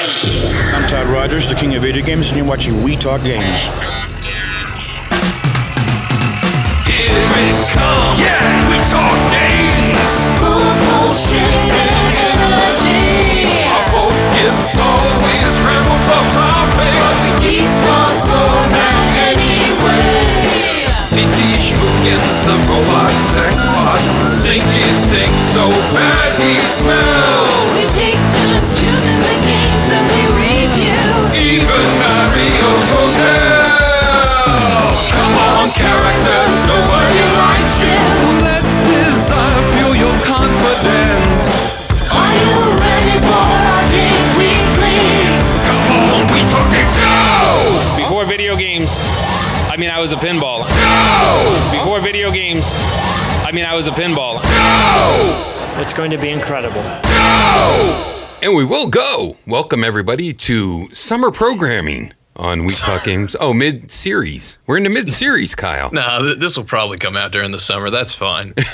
I'm Todd Rogers, the king of video games, and you're watching We Talk Games. Here it comes. Yeah, we talk games. Full bullshit and energy. Our focus always rambles off topic. but We keep the format anyway. TT Schmookins, the robot sex bot. Stinky stink so bad he smells. We take turns choosing the review. Even Mario's Hotel. Come on, characters, nobody likes you. Let desire fuel your confidence. Are you ready for our game weekly? Come on, we talk it now. Before video games, I mean, I was a pinball. Now. Before video games, I mean, I was a pinball. It's going to be incredible. And we will go. Welcome everybody to summer programming on We Talk Games. Oh, mid series. We're in the mid series, Kyle. Nah, th- this will probably come out during the summer. That's fine.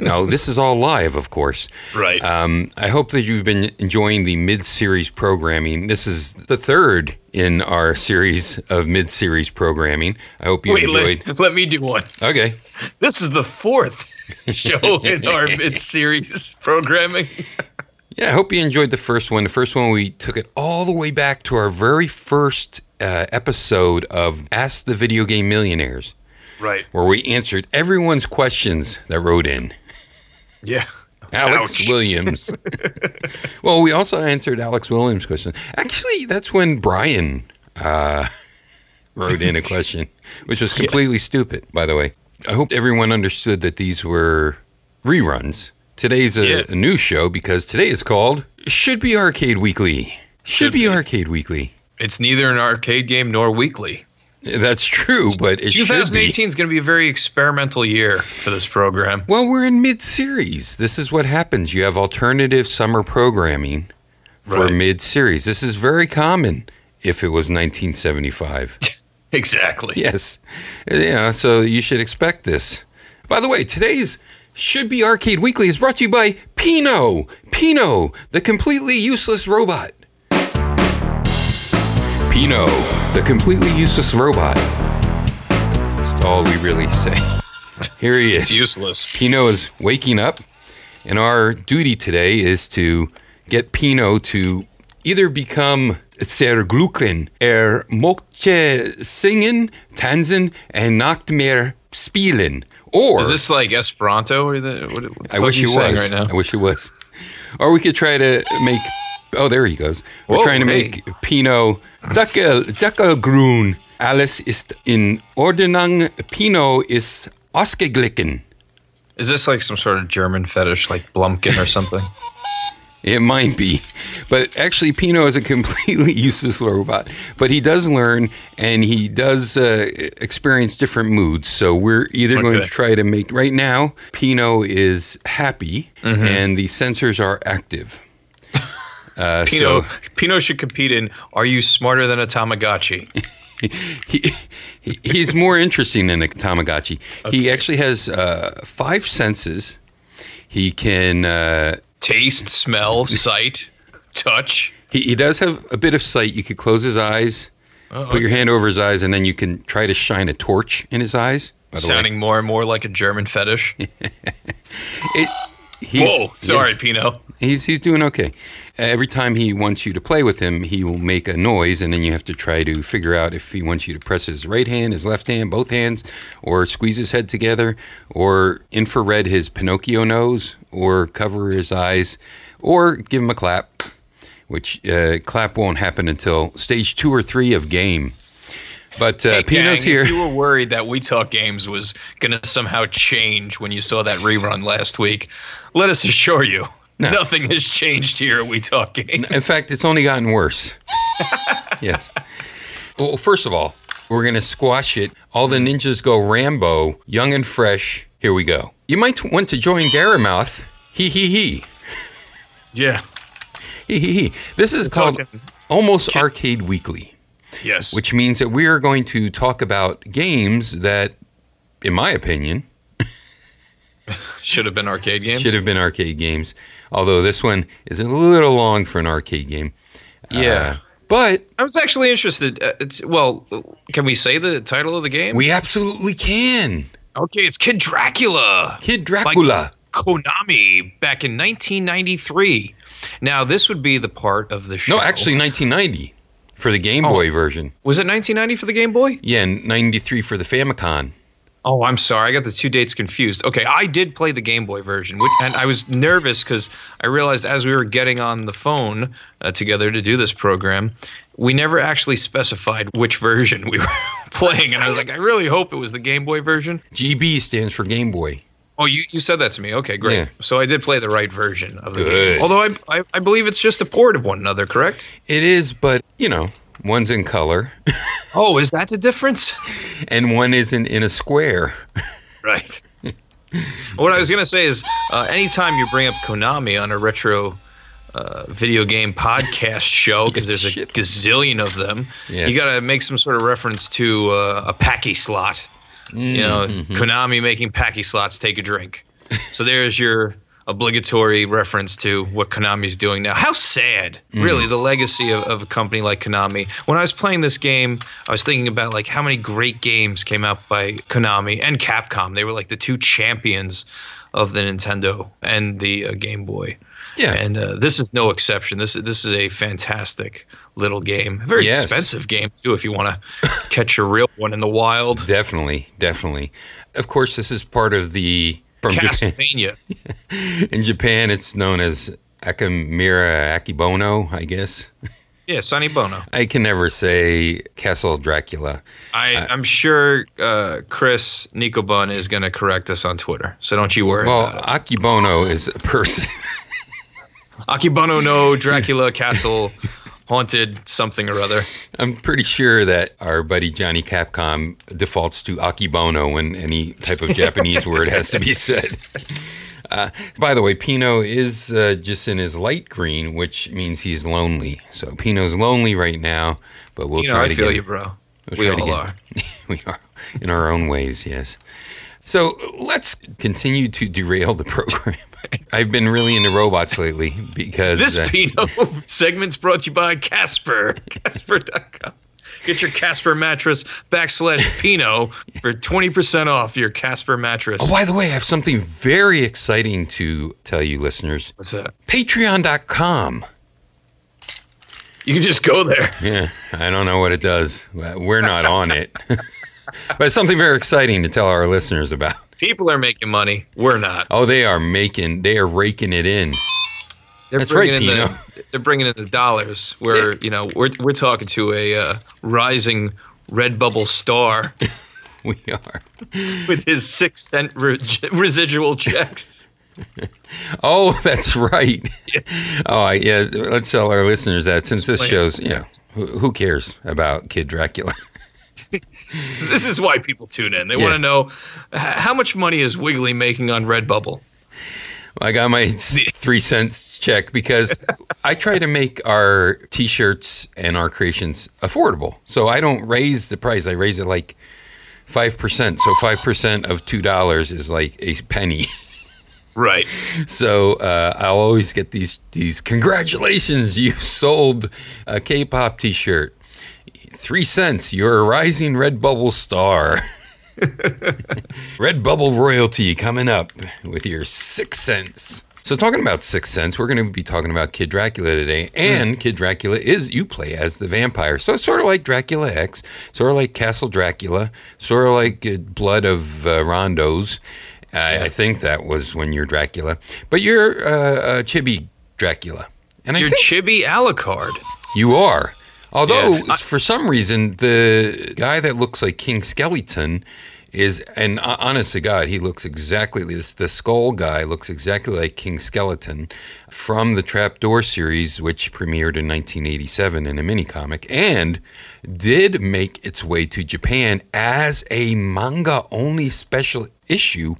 No, this is all live, of course. Right. Um, I hope that you've been enjoying the mid series programming. This is the third in our series of mid series programming. I hope you Wait, enjoyed. let, let me do one. Okay. This is the fourth show in our mid-series programming. Yeah, I hope you enjoyed the first one. The first one, we took it all the way back to our very first uh, episode of Ask the Video Game Millionaires, Right. where we answered everyone's questions that wrote in. Yeah. Alex Ouch. Williams. well, we also answered Alex Williams' question. Actually, that's when Brian uh, wrote in a question, which was completely stupid, by the way. I hope everyone understood that these were reruns. Today's a, Yeah. a new show because today is called Should Be Arcade Weekly. Should, Should be, be. Arcade Weekly. It's neither an arcade game nor weekly. That's true, but it 2018 is going to be a very experimental year for this program. Well, we're in mid series. This is what happens. You have alternative summer programming for Right. mid series. This is very common if it was 1975. Exactly. yes. Yeah, so you should expect this. By the way, today's Should Be Arcade Weekly is brought to you by Pino. Pino, the completely useless robot. Pino, the completely useless robot. That's all we really say. Here he is. It's useless. Pino is waking up, and our duty today is to get Pino to either become glücklich, er mochte singen, tanzen, and nicht mehr spielen, or Is this like Esperanto or the? What, what the I wish he was. right now? I wish he was. Or we could try to make. Oh, there he goes. We're Whoa, trying to hey. make Pino Dackel Deckelgrün. Alles ist in Ordnung. Pino ist ausgeglichen. Is this like some sort of German fetish, like Blumpkin or something? It might be, but actually, Pino is a completely useless robot. But he does learn, and he does uh, experience different moods. So we're either going to try to make right now. Pino is happy, Mm-hmm. and the sensors are active. Uh, Pino, so Pino should compete in Are You Smarter Than a Tamagotchi? he, he he's more interesting than a Tamagotchi. He actually has uh, five senses. He can. Uh, Taste, smell, sight, touch. He, he does have a bit of sight. You could close his eyes, put your hand over his eyes, and then you can try to shine a torch in his eyes. Sounding more and more like a German fetish. way, it, he's, Whoa, sorry, yeah, Pino. he's he's doing okay. Every time he wants you to play with him, he will make a noise, and then you have to try to figure out if he wants you to press his right hand, his left hand, both hands, or squeeze his head together, or infrared his Pinocchio nose, or cover his eyes, or give him a clap. Which uh, clap won't happen until stage two or three of game. But uh, Hey, Pino's gang, here. If you were worried that We Talk Games was going to somehow change when you saw that rerun last week, let us assure you, No. nothing has changed here Are We talking? In fact, it's only gotten worse. yes. Well, first of all, we're going to squash it. All the ninjas go Rambo, young and fresh. Here we go. You might want to join Garamoth. He he he. Yeah. He he he. This is called talking- Almost Arcade Weekly, Yes. which means that we are going to talk about games that, in my opinion, Should have been arcade games. Should have been arcade games. Although this one is a little long for an arcade game. Yeah. Uh, but I was actually interested. Uh, it's well, can we say the title of the game? we absolutely can. okay, it's Kid Dracula. Kid Dracula. Like Konami back in 1993. Now this would be the part of the show. no, actually 1990 for the Game Oh. Boy version. was it 1990 for the Game Boy? Yeah, and 93 for the Famicom. Oh, I'm sorry. I got the two dates confused. Okay, I did play the Game Boy version, which, and I was nervous because I realized as we were getting on the phone uh, together to do this program, we never actually specified which version we were playing. And I was like, I really hope it was the Game Boy version. GB stands for Game Boy. Oh, you, you said that to me. Okay, great. Yeah. So I did play the right version of the Good. game. Although I, I, I believe it's just a port of one another, correct? It is, but you know, one's in color Oh, is that the difference? and one isn't in a square. Right. what I was gonna say is, uh, anytime you bring up Konami on a retro uh, video game podcast show, because there's a Shit. gazillion of them, Yeah. you gotta make some sort of reference to uh, a packy slot. You know, Mm-hmm. Konami making packy slots. Take a drink. So there's your obligatory reference to what Konami's doing now. How sad, Mm. really, the legacy of, of a company like Konami. When I was playing this game, I was thinking about like how many great games came out by Konami and Capcom. They were like the two champions of the Nintendo and the uh, Game Boy. Yeah. And uh, this is no exception. This this is a fantastic little game. A very Yes. expensive game too, if you want to catch a real one in the wild. Definitely, definitely. Of course, this is part of the from Japan. Castlevania. In Japan, it's known as Akamira Akibono, I guess. Yeah, Sonny Bono. I can never say Castle Dracula. I, I'm sure uh, Chris Nicobun is going to correct us on Twitter, so don't you worry Well, about it. Akibono is a person. Akibono no Dracula Castle haunted something or other. I'm pretty sure that our buddy Johnny Capcom defaults to Akibono when any type of Japanese word has to be said. Uh, by the way, Pino is uh, just in his light green, which means he's lonely. So Pino's lonely right now, but we'll know, try I to feel get you, bro. We'll we all get- are. we are in our own ways, yes. So let's continue to derail the program. I've been really into robots lately because This uh, Pino segment's brought to you by Casper. Casper.com. Get your Casper mattress backslash Pino for 20% off your Casper mattress. Oh, by the way, I have something very exciting to tell you, listeners. What's that? Patreon.com. You can just go there. Yeah, I don't know what it does. We're not on it. but it's something very exciting to tell our listeners about. People are making money. We're not. Oh, they are making, they are raking it in. They're That's right, bringing in Pino. the, they're bringing in the dollars. Where you know we're we're talking to a uh, rising Redbubble star We are. with his six cent re- residual checks. Oh, that's right. Oh, yeah. Let's tell our listeners that since this shows, you know, who, who cares about Kid Dracula? This is why people tune in. They Yeah. want to know how much money is Wiggly making on Redbubble. I got my three cents check because I try to make our T-shirts and our creations affordable. So I don't raise the price. I raise it like five percent. So five percent of two dollars is like a penny. Right. So uh, I'll always get these these congratulations, you sold a K-pop T-shirt. Three cents. You're a rising Redbubble star. Redbubble royalty coming up with your six cents. So talking about six cents, we're going to be talking about Kid Dracula today, and Kid Dracula is you play as the vampire. So it's sort of like Dracula X, sort of like Castle Dracula, sort of like uh, Blood of uh, Rondos. I, I think that was when you're Dracula, but you're uh, uh, Chibi Dracula, and I You're think Chibi Alucard. you are. Although Yeah, I- for some reason the guy that looks like King Skeleton is, and uh, honest to God, he looks exactly this. The skull guy looks exactly like King Skeleton from the Trapdoor series, which premiered in 1987 in a mini comic and did make its way to Japan as a manga only special issue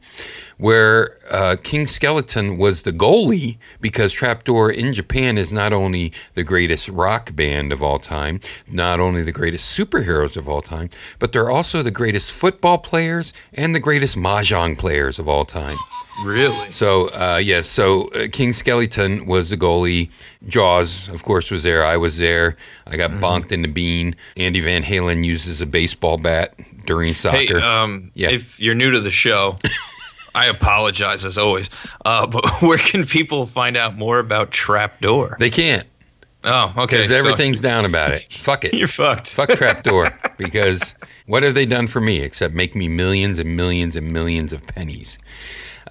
where uh, King Skeleton was the goalie because Trapdoor in Japan is not only the greatest rock band of all time, not only the greatest superheroes of all time, but they're also the greatest football players and the greatest mahjong players of all time. Really? So uh, yes, so uh, King Skeleton was the goalie. Jaws, of course, was there. I was there. I got Mm-hmm. bonked in the bean. Andy Van Halen uses a baseball bat during Hey, soccer. um, Yeah. if you're new to the show, I apologize as always. Uh, but where can people find out more about Trapdoor? they can't Oh, okay. because so everything's down about it. Fuck it. you're fucked. Fuck Trapdoor. Because what have they done for me except make me millions and millions and millions of pennies?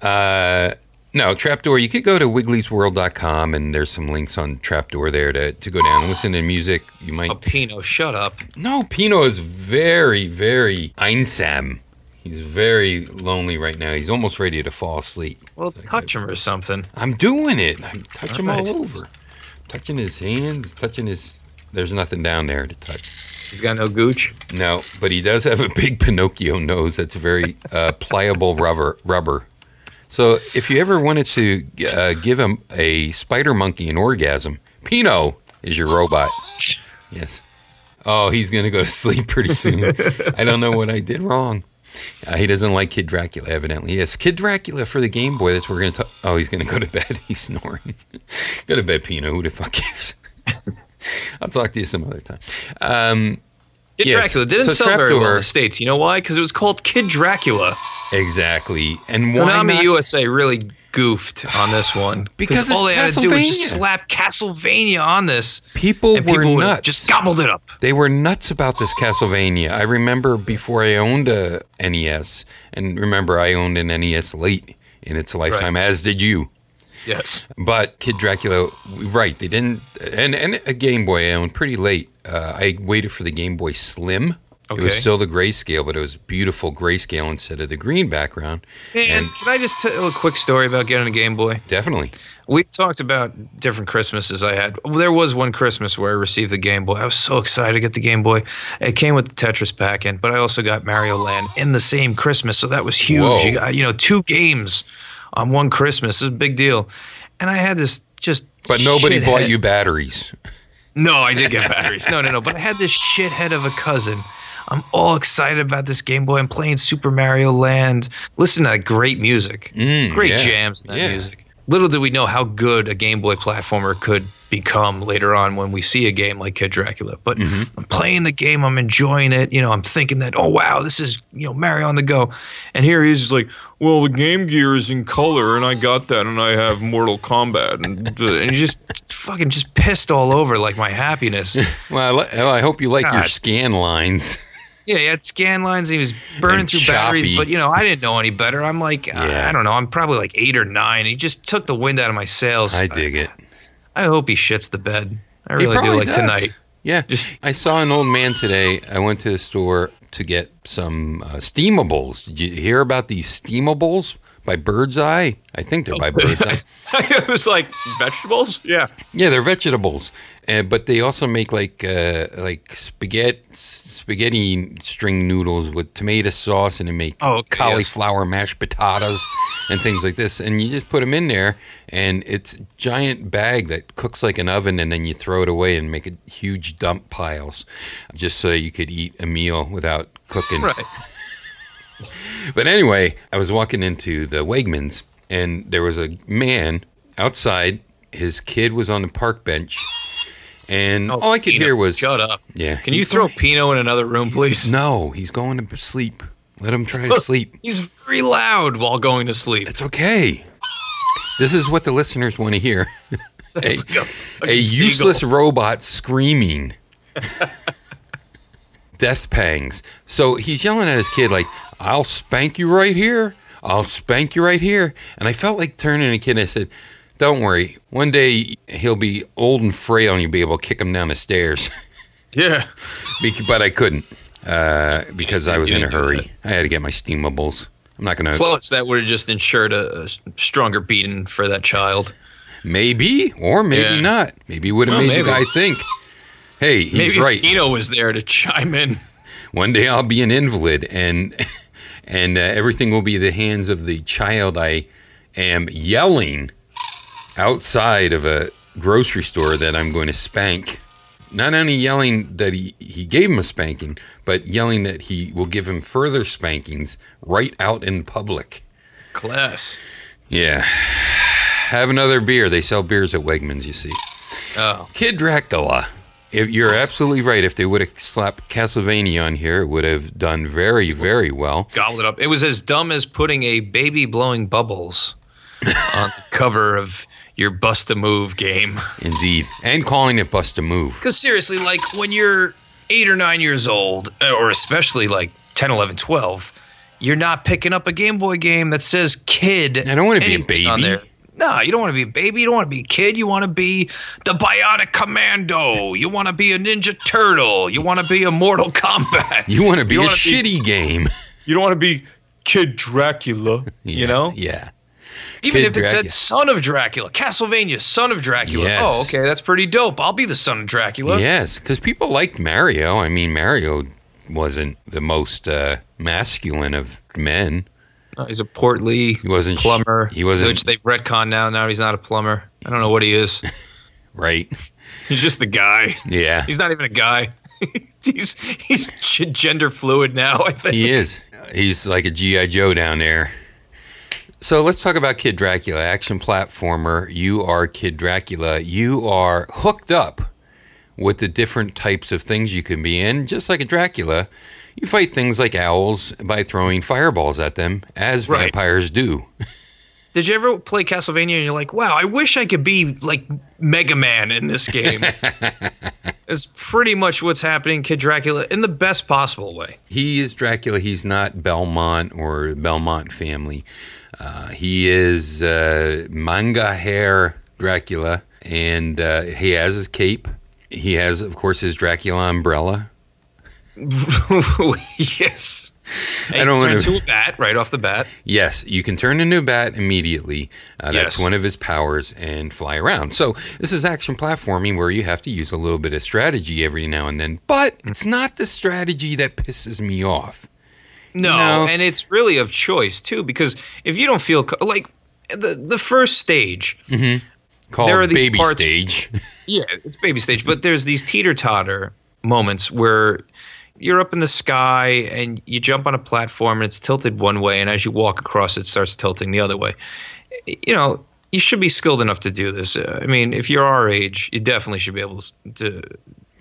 Uh, no, Trapdoor, you could go to wigglysworld.com and there's some links on Trapdoor there to, to go down and listen to music. You might. Oh, Pino, shut up. No, Pino is very, very einsam. He's very lonely right now. He's almost ready to fall asleep. Well, touch him or something. I'm doing it. I touch him all over. Touching his hands, touching his. There's nothing down there to touch. He's got no gooch. No, but he does have a big Pinocchio nose that's very uh, pliable rubber. Rubber. So if you ever wanted to uh, give him a spider monkey an orgasm, Pino is your robot. Yes. Oh, he's gonna go to sleep pretty soon. I don't know what I did wrong. Uh, he doesn't like Kid Dracula, evidently. Yes, Kid Dracula for the Game Boy. That's what we're gonna talk. Oh, he's gonna go to bed. He's snoring. go to bed, Pino. Who the fuck cares? I'll talk to you some other time. Um, Kid Yes. Dracula didn't So sell very well in the States. You know why? Because it was called Kid Dracula. exactly. And Konami not? USA really goofed on this one Because all they had to do was just slap Castlevania on this, People were people nuts. just gobbled it up. They were nuts about this Castlevania. I remember before I owned a NES, and remember I owned an NES late in its lifetime, as did you. Yes. But Kid Dracula, right? They didn't, and and a Game Boy I owned pretty late. Uh, I waited for the Game Boy Slim. It was still the grayscale, but it was beautiful grayscale instead of the green background. And, And can I just tell a quick story about getting a Game Boy? definitely, We've talked about different Christmases I had. Well, there was one Christmas where I received the Game Boy. I was so excited to get the Game Boy. It came with the Tetris pack in, but I also got Mario Land in the same Christmas, so that was huge. You got, you know, two games on one Christmas. It's a big deal. And I had this just but nobody bought you batteries. No, I did get batteries. No, no, no. But I had this shithead of a cousin. I'm all excited about this Game Boy. I'm playing Super Mario Land. Listen to that great music. Mm, great yeah. jams in that Yeah. music. Little did we know how good a Game Boy platformer could become later on when we see a game like Kid Dracula. But Mm-hmm. I'm playing the game, I'm enjoying it. You know, I'm thinking that, oh wow, this is you know Mario on the go. And here he is like, well, the Game Gear is in color, and I got that, and I have Mortal Kombat, and and he just fucking just pissed all over like my happiness. Well, I, li- well, I hope you like your scan lines. Yeah, he had scan lines. He was burning And through choppy. batteries, but you know, I didn't know any better. I'm like, Yeah. I don't know. I'm probably like eight or nine. He just took the wind out of my sails. I dig it. I hope he shits the bed. I really do. Like does. tonight. Yeah. Just- I saw an old man today. I went to the store to get some uh, steamables. Did you hear about these steamables by Birdseye? I think they're by Birdseye. it was like vegetables. Yeah. Yeah, they're vegetables, uh, but they also make like uh, like spaghetti spaghetti string noodles with tomato sauce, and they make Oh, okay, cauliflower mashed potatoes and things like this. And you just put them in there, and it's a giant bag that cooks like an oven, and then you throw it away and make it huge dump piles, just so you could eat a meal without cooking. Right. But anyway, I was walking into the Wegmans and there was a man outside. His kid was on the park bench. And oh, all I could Pino, hear was shut up. Yeah. Can you throw going- Pino in another room, please? No, he's going to sleep. Let him try to sleep. He's very loud while going to sleep. It's okay. This is what the listeners want to hear. a, a a useless robot screaming. Death pangs. So he's yelling at his kid like, "I'll spank you right here. I'll spank you right here." And I felt like turning to the kid and I said, "Don't worry. One day he'll be old and frail and you'll be able to kick him down the stairs." Yeah. But I couldn't uh, because I was in a hurry. I had to get my steamables. I'm not gonna. Plus, that would have just ensured a, a stronger beating for that child. Maybe or maybe Yeah. not. Maybe would have Well, made the guy think. Hey, he's Maybe right. Pino was there to chime in. One day I'll be an invalid and and uh, everything will be the hands of the child I am yelling outside of a grocery store that I'm going to spank. Not only yelling that he, he gave him a spanking, but yelling that he will give him further spankings right out in public. Class. Yeah. Have another beer. They sell beers at Wegmans, you see. Oh. Kid Dracula. If you're absolutely right. If they would have slapped Castlevania on here, it would have done very, very well. Gobbled it up. It was as dumb as putting a baby blowing bubbles on the cover of your Bust a Move game. Indeed. And calling it Bust a Move. Because seriously, like when you're eight or nine years old, or especially like 10, 11, 12, you're not picking up a Game Boy game that says kid. I don't wanna be a baby. There. No, you don't want to be a baby. You don't want to be a kid. You want to be the Bionic Commando. You want to be a Ninja Turtle. You want to be a Mortal Kombat. You want to be a wanna shitty game. You don't want to be Kid Dracula. Yeah, You know? Yeah. Even Kid if it Dracula. said Son of Dracula, Castlevania, Son of Dracula. Yes. Oh, okay, that's pretty dope. I'll be the Son of Dracula. Yes, because people liked Mario. I mean, Mario wasn't the most uh, masculine of men. Uh, He's a portly He wasn't sh- plumber. he wasn't- Which they've retconned now. Now he's not a plumber. I don't know what he is. Right? He's just a guy. Yeah. He's not even a guy. he's he's gender fluid now. I think. He is. He's like a G.I. Joe down there. So let's talk about Kid Dracula, action platformer. You are Kid Dracula. You are hooked up with the different types of things you can be in. Just like a Dracula, you fight things like owls by throwing fireballs at them, as Right. vampires do. Did you ever play Castlevania and you're like, wow, I wish I could be like Mega Man in this game? It's pretty much what's happening, Kid Dracula, in the best possible way. He is Dracula. He's not Belmont or Belmont family. Uh, he is uh, manga hair Dracula, and uh, he has his cape. He has, of course, his Dracula umbrella. yes. I And don't into a bat right off the bat. Yes, you can turn into a bat immediately. Uh, That's Yes. one of his powers and fly around. So this is action platforming where you have to use a little bit of strategy every now and then, but it's not the strategy that pisses me off. No, and it's really of choice too, because if you don't feel co- like the the first stage, Called There are these baby parts- stage. yeah, it's baby stage, but there's these teeter totter moments where you're up in the sky and you jump on a platform and it's tilted one way, and as you walk across, it starts tilting the other way. You know, you should be skilled enough to do this. I mean, if you're our age, you definitely should be able to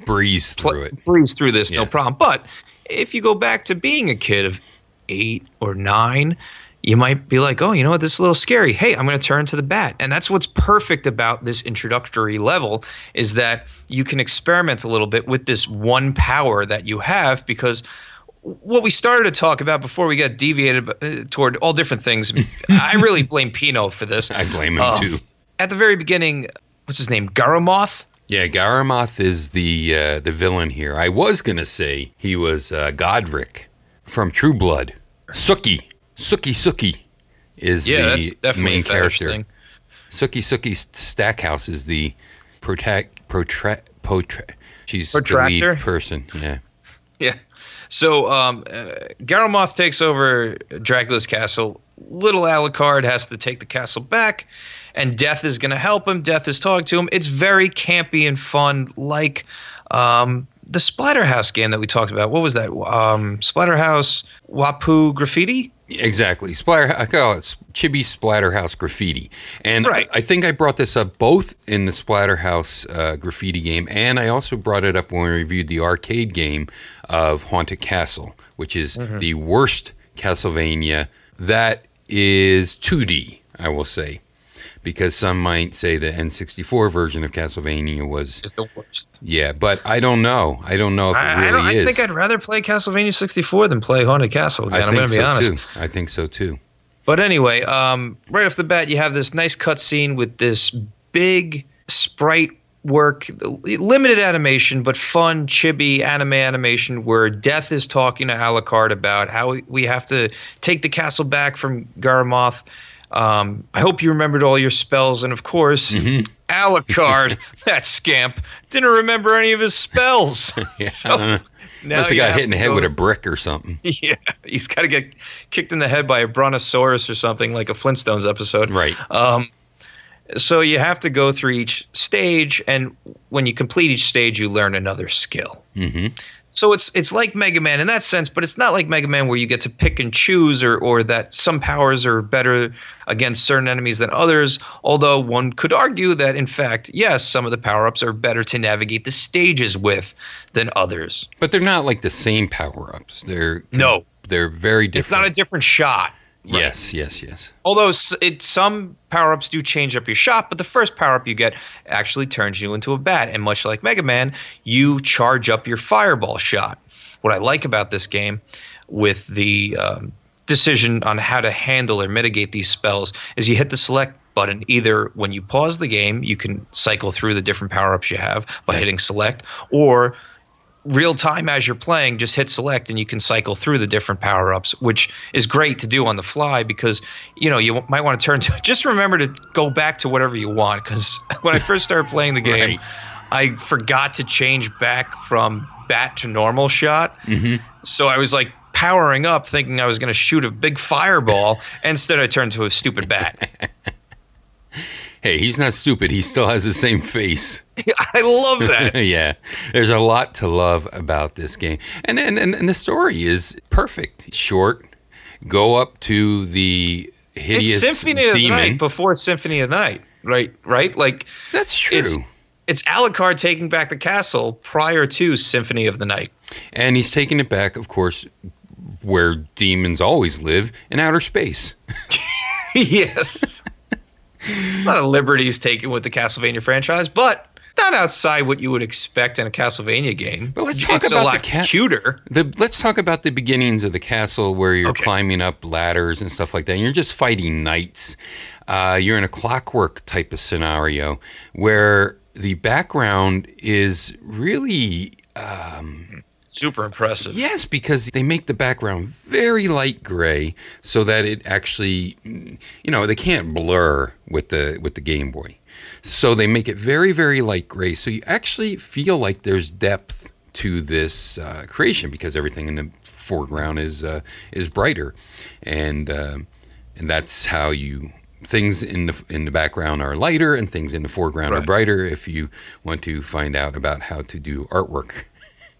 Breeze pl- through it. breeze through this, no problem. But if you go back to being a kid of eight or nine, you might be like, oh, you know what, this is a little scary. Hey, I'm going to turn to the bat. And that's what's perfect about this introductory level is that you can experiment a little bit with this one power that you have because what we started to talk about before we got deviated uh, toward all different things, I really blame Pino for this. I blame him Um, too. At the very beginning, what's his name? Garamoth? Yeah, Garamoth is the uh, the villain here. I was gonna say he was uh, Godric from True Blood. Sookie, Sookie, Sookie is Yeah, the that's main character. thing. Sookie Sookie Stackhouse is the protect protra- potra- She's Protractor? the lead person. Yeah, Yeah. So um, uh, Garamoth takes over Dracula's castle. Little Alucard has to take the castle back, and Death is going to help him. Death is talking to him. It's very campy and fun, like um, the Splatterhouse game that we talked about. What was that? Um, Splatterhouse Wanpaku Graffiti? Exactly. Splatter. I call it Chibi Splatterhouse Graffiti, and Right. I, think I brought this up both in the Splatterhouse uh, Graffiti game, and I also brought it up when we reviewed the arcade game of Haunted Castle, which is Mm-hmm. the worst Castlevania that is 2D. I will say. Because some might say the N64 version of Castlevania was, Is the worst. yeah, but I don't know. I don't know if it I, really I, don't, I think I'd rather play Castlevania 64 than play Haunted Castle again. I I'm think going to be so honest. too. I think so too. But anyway, um, right off the bat, you have this nice cutscene with this big sprite work, limited animation, but fun, chibi anime animation where Death is talking to Alucard about how we- we have to take the castle back from Garamoth. Um, I hope you remembered all your spells, and of course, Alucard, that scamp, didn't remember any of his spells. So now Must have got hit in the head go- with a brick or something. Yeah, he's got to get kicked in the head by a brontosaurus or something like a Flintstones episode. Right. Um, so you have to go through each stage, and when you complete each stage, you learn another skill. hmm So it's it's like Mega Man in that sense, but it's not like Mega Man where you get to pick and choose, or or that some powers are better against certain enemies than others. Although one could argue that in fact, yes, some of the power ups are better to navigate the stages with than others. But they're not like the same power ups. They're No. they're very different. It's not a different shot. Yes, yes, yes. Although it, some power ups do change up your shot, but the first power up you get actually turns you into a bat. And much like Mega Man, you charge up your fireball shot. What I like about this game with the um, decision on how to handle or mitigate these spells is you hit the select button either when you pause the game, you can cycle through the different power ups you have by hitting select, or real time as you're playing, just hit select and you can cycle through the different power ups, which is great to do on the fly because you know you might want to turn to. Just remember to go back to whatever you want because when I first started playing the game, Right. I forgot to change back from bat to normal shot. Mm-hmm. So I was like powering up, thinking I was going to shoot a big fireball. Instead, I turned to a stupid bat. Hey, he's not stupid. He still has the same face. I love that. yeah, there's a lot to love about this game, and and and, and the story is perfect. Short, go up to the hideous It's Symphony of the demon. Night before Symphony of the Night, right? Right? Like That's true. it's it's Alucard taking back the castle prior to Symphony of the Night. and he's taking it back, of course, where demons always live in outer space. yes. a lot of liberties taken with the Castlevania franchise, but not outside what you would expect in a Castlevania game. But let's talk it's about a lot the ca- cuter. The, let's talk about the beginnings of the castle where you're Okay. climbing up ladders and stuff like that. And you're just fighting knights. Uh, you're in a clockwork type of scenario where the background is really Super impressive. Yes, because they make the background very light gray so that it actually, you know, they can't blur with the with the Game Boy. So they make it very very light gray so you actually feel like there's depth to this uh, creation because everything in the foreground is uh, is brighter, and uh, and that's how you things in the in the background are lighter and things in the foreground are brighter if you want to find out about how to do artwork.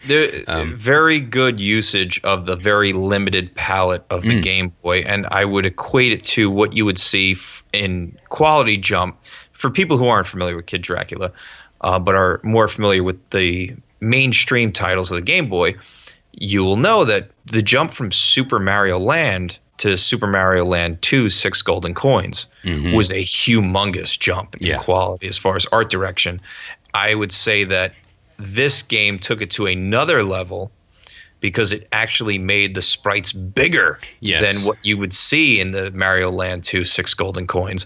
The Um, very good usage of the very limited palette of Mm. the Game Boy, and I would equate it to what you would see f- in Quality Jump for people who aren't familiar with Kid Dracula, uh, but are more familiar with the mainstream titles of the Game Boy. You will know that the jump from Super Mario Land to Super Mario Land 2 Six Golden Coins was a humongous jump in Mm-hmm. Yeah. quality as far as art direction. I would say that this game took it to another level because it actually made the sprites bigger Yes. than what you would see in the Mario Land 2 Six Golden Coins.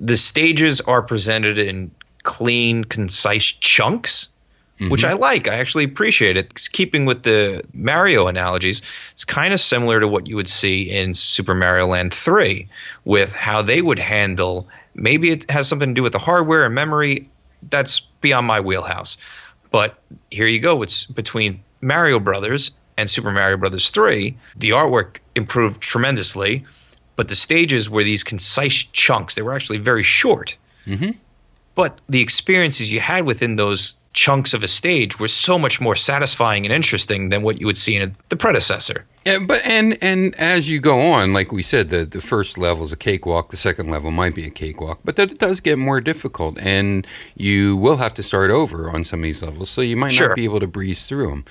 The stages are presented in clean, concise chunks, which mm-hmm. I like. I actually appreciate it. 'Cause Keeping with the Mario analogies, it's kind of similar to what you would see in Super Mario Land 3 with how they would handle. Maybe it has something to do with the hardware and memory. That's beyond my wheelhouse. But here you go. It's between Mario Brothers and Super Mario Brothers 3. The artwork improved tremendously, but the stages were these concise chunks. They were actually very short. Mm-hmm. But the experiences you had within those chunks of a stage were so much more satisfying and interesting than what you would see in a, the predecessor. Yeah, but and and as you go on, like we said, the the first level is a cakewalk. The second level might be a cakewalk, but that it does get more difficult, and you will have to start over on some of these levels. So you might Sure. not be able to breeze through them.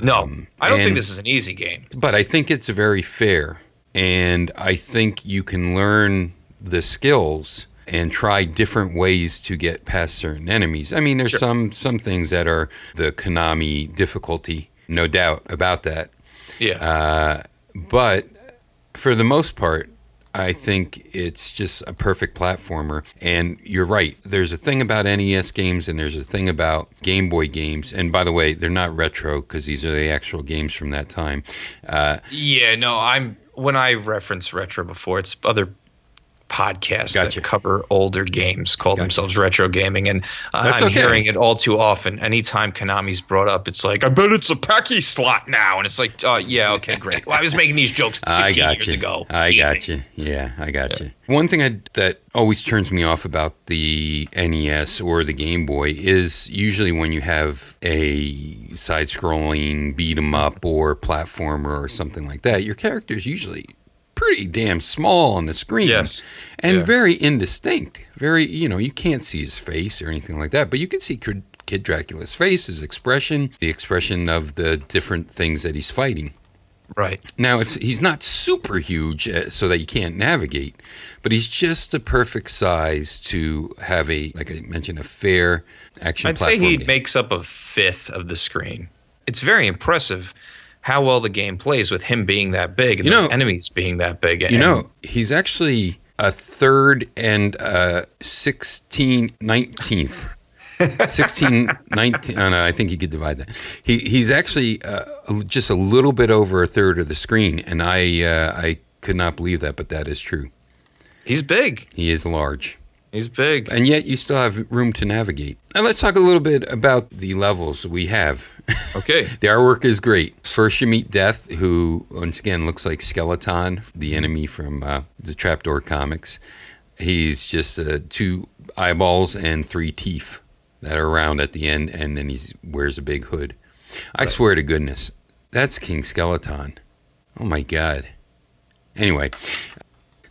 No, I don't think this is an easy game. But I think it's very fair, and I think you can learn the skills and try different ways to get past certain enemies. I mean, there's Sure. some some things that are the Konami difficulty, no doubt about that. Yeah. Uh, but for the most part, I think it's just a perfect platformer. And you're right. There's a thing about NES games and there's a thing about Game Boy games. And by the way, they're not retro because these are the actual games from that time. Uh, Yeah, no, I'm when I reference retro before, it's other podcasts Gotcha. that cover older games call themselves retro gaming, and uh, I'm okay. hearing it all too often. Anytime Konami's brought up, it's like, I bet it's a Packy slot now, and it's like, oh yeah, okay, great. Well, I was making these jokes 15 I got years you. ago. I got you. Yeah, I got you. One thing I, that always turns me off about the NES or the Game Boy is usually when you have a side-scrolling beat 'em up or platformer or something like that. Your character's usually pretty damn small on the screen. Yes. And Yeah. very indistinct. Very, you know, you can't see his face or anything like that, but you can see Kid Dracula's face, his expression, the expression of the different things that he's fighting. Right. Now it's he's not super huge uh, so that you can't navigate, but he's just the perfect size to have a like I mentioned a fair action. I'd say he game. makes up a fifth of the screen. It's very impressive how well the game plays with him being that big and You know- enemies being that big. You and- know, he's actually a third and uh 16 19th. 16 19 oh no, I think you could divide that. He he's actually uh, just a little bit over a third of the screen and I uh, I could not believe that but that is true. he's big. He is large. He's big. and yet you still have room to navigate. And let's talk a little bit about the levels we have. Okay. the artwork is great. First, you meet Death, who once again looks like Skeleton, the enemy from uh, the Trapdoor comics. He's just uh, two eyeballs and three teeth that are round at the end, and then he wears a big hood. I swear to goodness, that's King Skeleton. Oh my god. Anyway,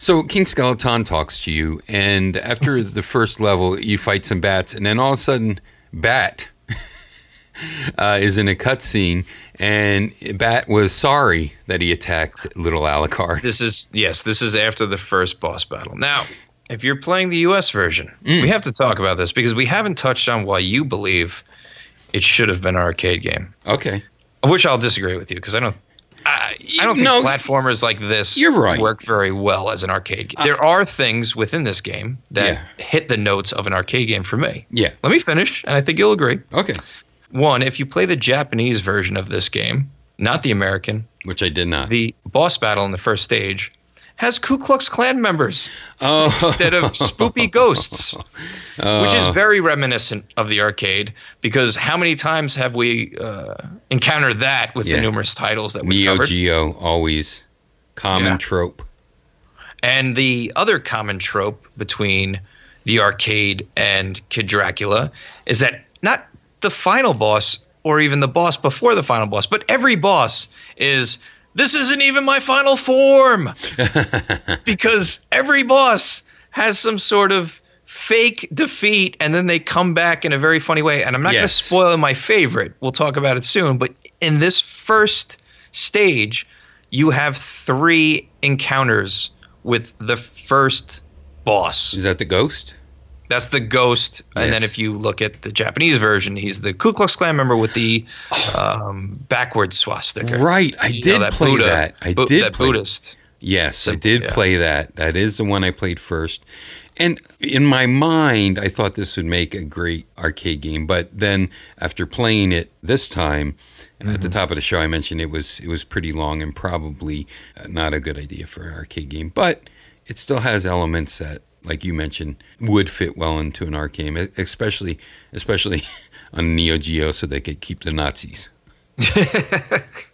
so King Skeleton talks to you, and after the first level, you fight some bats, and then all of a sudden, Bat uh, is in a cutscene, and Bat was sorry that he attacked little Alucard. This is yes, this is after the first boss battle. Now, if you're playing the US version, we have to talk about this because we haven't touched on why you believe it should have been an arcade game. Okay, Of which I'll disagree with you because I don't I, I don't think No, platformers like this you're right. work very well as an arcade game. there are things within this game that Yeah. hit the notes of an arcade game for me. Yeah. Let me finish, and I think you'll agree. okay, One, if you play the Japanese version of this game, not the American, which I did not. the boss battle in the first stage has Ku Klux Klan members oh, instead of spoopy ghosts, which is very reminiscent of the arcade. Because how many times have we uh, encountered that with Yeah. the numerous titles that we Neo covered? Geo always common Yeah. trope. And the other common trope between the arcade and Kid Dracula is that not the final boss or even the boss before the final boss, but every boss is this isn't even my final form. because every boss has some sort of fake defeat and then they come back in a very funny way. And I'm not going to spoil my favorite. We'll talk about it soon, but in this first stage, you have three encounters with the first boss. Is that the ghost? That's the ghost. And then if you look at the Japanese version, he's the Ku Klux Klan member with the um, backward swastika. Right, I You know, did play Buddha- that. I Bu- did that play- Buddhist. Yes, I did yeah. play that. That is the one I played first. And in my mind, I thought this would make a great arcade game. But then after playing it this time, and at the Mm-hmm. top of the show, I mentioned it was it was pretty long and probably uh, not a good idea for an arcade game. But it still has elements that, like you mentioned, would fit well into an arcade game, especially especially on Neo Geo, so they could keep the Nazis.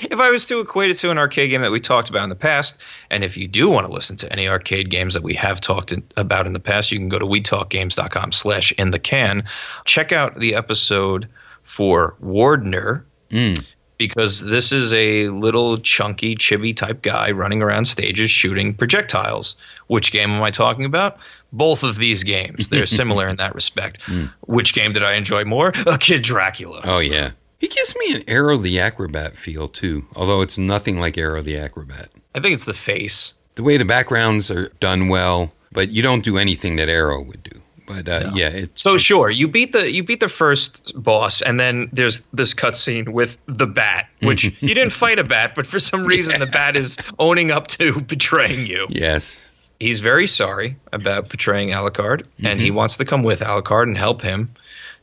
If I was to equate it to an arcade game that we talked about in the past, and if you do want to listen to any arcade games that we have talked in, about in the past, you can go to wetalkgames.com slash in the can. Check out the episode for Wardner, hmm. Because this is a little chunky, chibi type guy running around stages shooting projectiles. Which game am I talking about? Both of these games. They're similar in that respect. Hmm. Which game did I enjoy more? A Kid Dracula. Oh yeah. He gives me an Aero the Acro-Bat feel too, although it's nothing like Aero the Acro-Bat. I think it's the face. The way the backgrounds are done well, but you don't do anything that Aero would do. But uh, yeah, it's So it's- sure, you beat the you beat the first boss, and then there's this cutscene with the bat, which you didn't fight a bat, but for some reason the bat is owning up to betraying you. Yes. He's very sorry about betraying Alucard, and he wants to come with Alucard and help him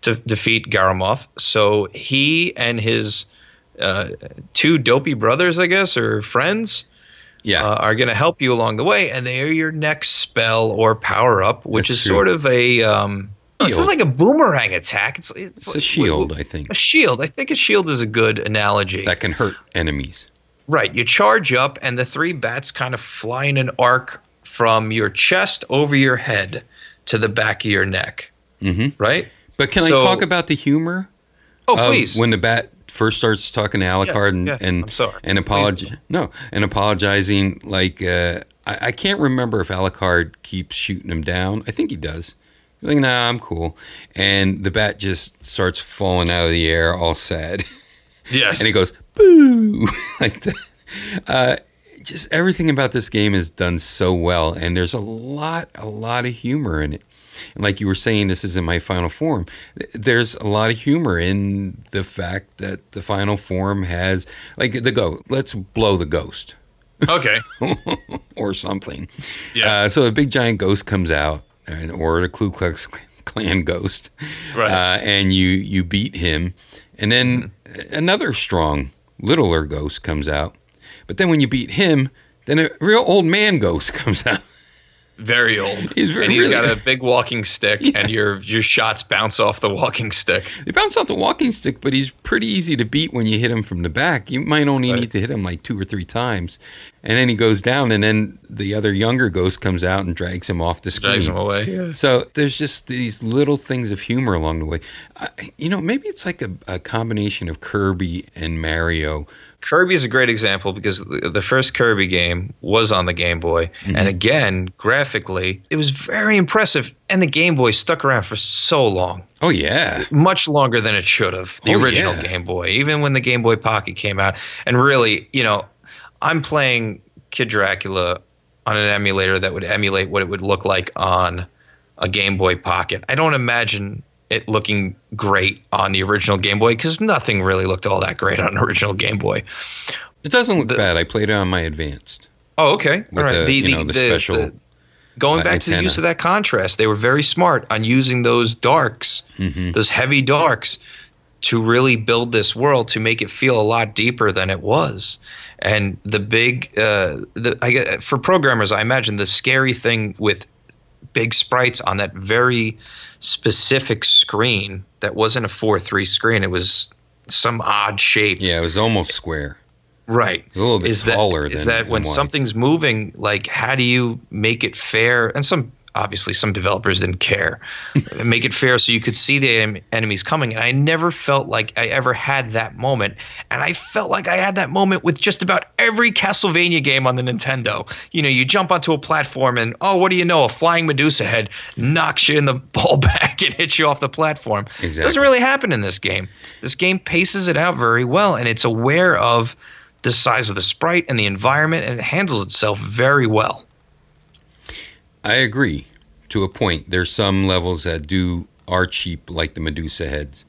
to defeat Garamoth. So he and his uh, two dopey brothers, I guess, or friends, Yeah. uh, are going to help you along the way, and they are your next spell or power up, which That's is true. sort of a. Um, it's not like a boomerang attack. It's it's, It's like- a shield, I think, A shield. I think a shield is a good analogy. that can hurt enemies. Right. You charge up, and the three bats kind of fly in an arc from your chest over your head to the back of your neck. Mm-hmm. Right? But can So- I talk about the humor? Oh, please. When the bat first starts talking to Alucard and yeah, and I'm sorry. and apologi- no and apologizing like uh, I, I can't remember if Alucard keeps shooting him down. I think he does. He's like, nah, I'm cool. And the bat just starts falling out of the air, all sad, yes. and he goes boo like that. Uh, just everything about this game is done so well, and there's a lot, a lot of humor in it. And like you were saying, this is in my final form. There's a lot of humor in the fact that the final form has, like the ghost. Let's blow the ghost okay. or something. Yeah. Uh, so a big giant ghost comes out, and, or the Ku Klux Klan ghost, Right. uh, and you you beat him, and then another strong littler ghost comes out. But then when you beat him, then a real old man ghost comes out. Very old. He's very- and he's got a big walking stick, and your your shots bounce off the walking stick. They bounce off the walking stick, but he's pretty easy to beat when you hit him from the back. You might only Right. need to hit him like two or three times, and then he goes down, and then the other younger ghost comes out and drags him off the screen. Drags him away. Yeah. So there's just these little things of humor along the way. I, you know, maybe it's like a, a combination of Kirby and Mario. Kirby is a great example because the the first Kirby game was on the Game Boy, Mm-hmm. and again, graphically, it was very impressive. And the Game Boy stuck around for so long, Oh yeah, much longer than it should have. The Oh, original yeah. Game Boy, even when the Game Boy Pocket came out, and really, you know, I'm playing Kid Dracula on an emulator that would emulate what it would look like on a Game Boy Pocket. I don't imagine it looking great on the original Game Boy because nothing really looked all that great on original Game Boy. it doesn't look bad. I played it on my advanced. Oh, okay. All right. the, you know, the special, going uh, back to the use of that contrast, they were very smart on using those darks, Mm-hmm. those heavy darks, to really build this world to make it feel a lot deeper than it was. And the big, uh, the I for programmers, I imagine the scary thing with big sprites on that very specific screen that wasn't a four three screen. It was some odd shape. Yeah, it was almost square. Right. a little bit is taller that, is than- that when wide. something's moving, like how do you make it fair? And some obviously some developers didn't care. make it fair so you could see the en- enemies coming. And I never felt like I ever had that moment. And I felt like I had that moment with just about every Castlevania game on the Nintendo. You know, you jump onto a platform and oh, what do you know? A flying Medusa head knocks you in the ball back and hits you off the platform. Exactly. Doesn't really happen in this game. This game paces it out very well and it's aware of the size of the sprite and the environment, and it handles itself very well. I agree to a point. There's some levels that do are cheap, like the Medusa heads,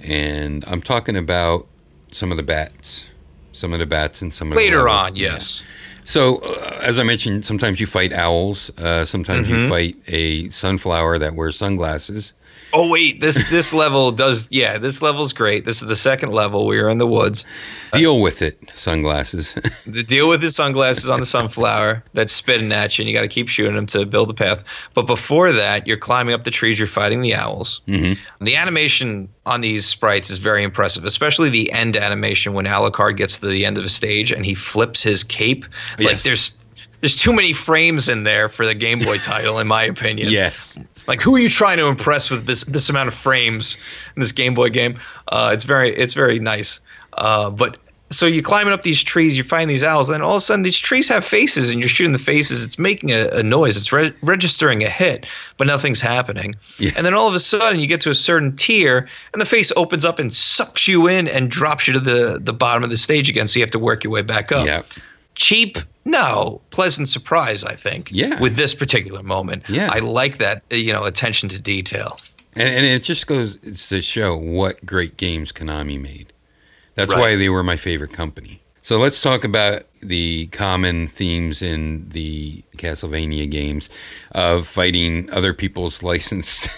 and I'm talking about some of the bats, some of the bats, and some of the Later on, yeah. yes. So, uh, as I mentioned, sometimes you fight owls. Uh, sometimes Mm-hmm. you fight a sunflower that wears sunglasses. Oh wait, this this level does yeah, this level's great. This is the second level. We are in the woods. Deal with it, sunglasses. The deal with his sunglasses on the sunflower that's spitting at you, and you got to keep shooting them to build the path. But before that, you're climbing up the trees. You're fighting the owls. Mm-hmm. The animation on these sprites is very impressive, especially the end animation when Alucard gets to the end of a stage and he flips his cape. Like Yes. there's there's too many frames in there for the Game Boy title, in my opinion. yes. Like, who are you trying to impress with this this amount of frames in this Game Boy game? Uh, it's very it's very nice. Uh, but so you're climbing up these trees, you find these owls, then all of a sudden these trees have faces, and you're shooting the faces. It's making a, a noise. It's re- registering a hit, but nothing's happening. Yeah. And then all of a sudden you get to a certain tier, and the face opens up and sucks you in and drops you to the the bottom of the stage again. So you have to work your way back up Yeah. Cheap no pleasant surprise i think Yeah. with this particular moment Yeah. i like that uh, you know attention to detail And, and it just goes to show what great games Konami made. That's Right. why they were my favorite company. So let's talk about the common themes in the Castlevania games of fighting other people's licensed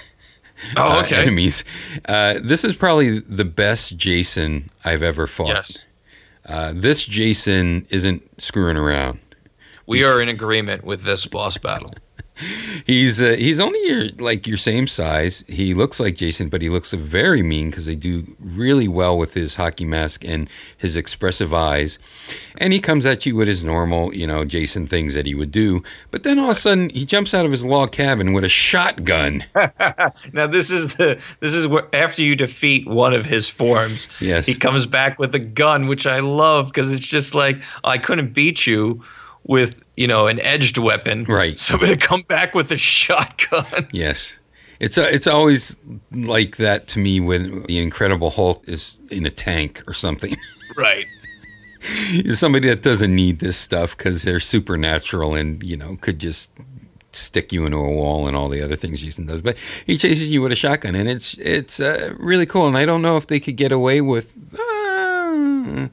Oh, uh, okay. enemies. Uh, this is probably the best Jason I've ever fought. yes Uh, this Jason isn't screwing around. We are in agreement with this boss battle. He's uh, he's only your like your same size. He looks like Jason, but he looks very mean because they do really well with his hockey mask and his expressive eyes. And he comes at you with his normal, you know, Jason things that he would do. But then all of a sudden, he jumps out of his log cabin with a shotgun. Now this is the this is where after you defeat one of his forms, Yes. he comes back with a gun, which I love because it's just like I couldn't beat you with you know an edged weapon, Right. So I'm gonna come back with a shotgun. Yes. It's uh, it's always like that to me when the Incredible Hulk is in a tank or something. right. Somebody that doesn't need this stuff because they're supernatural and you know could just stick you into a wall and all the other things Jason does. But he chases you with a shotgun and it's it's uh, really cool. And I don't know if they could get away with. Uh,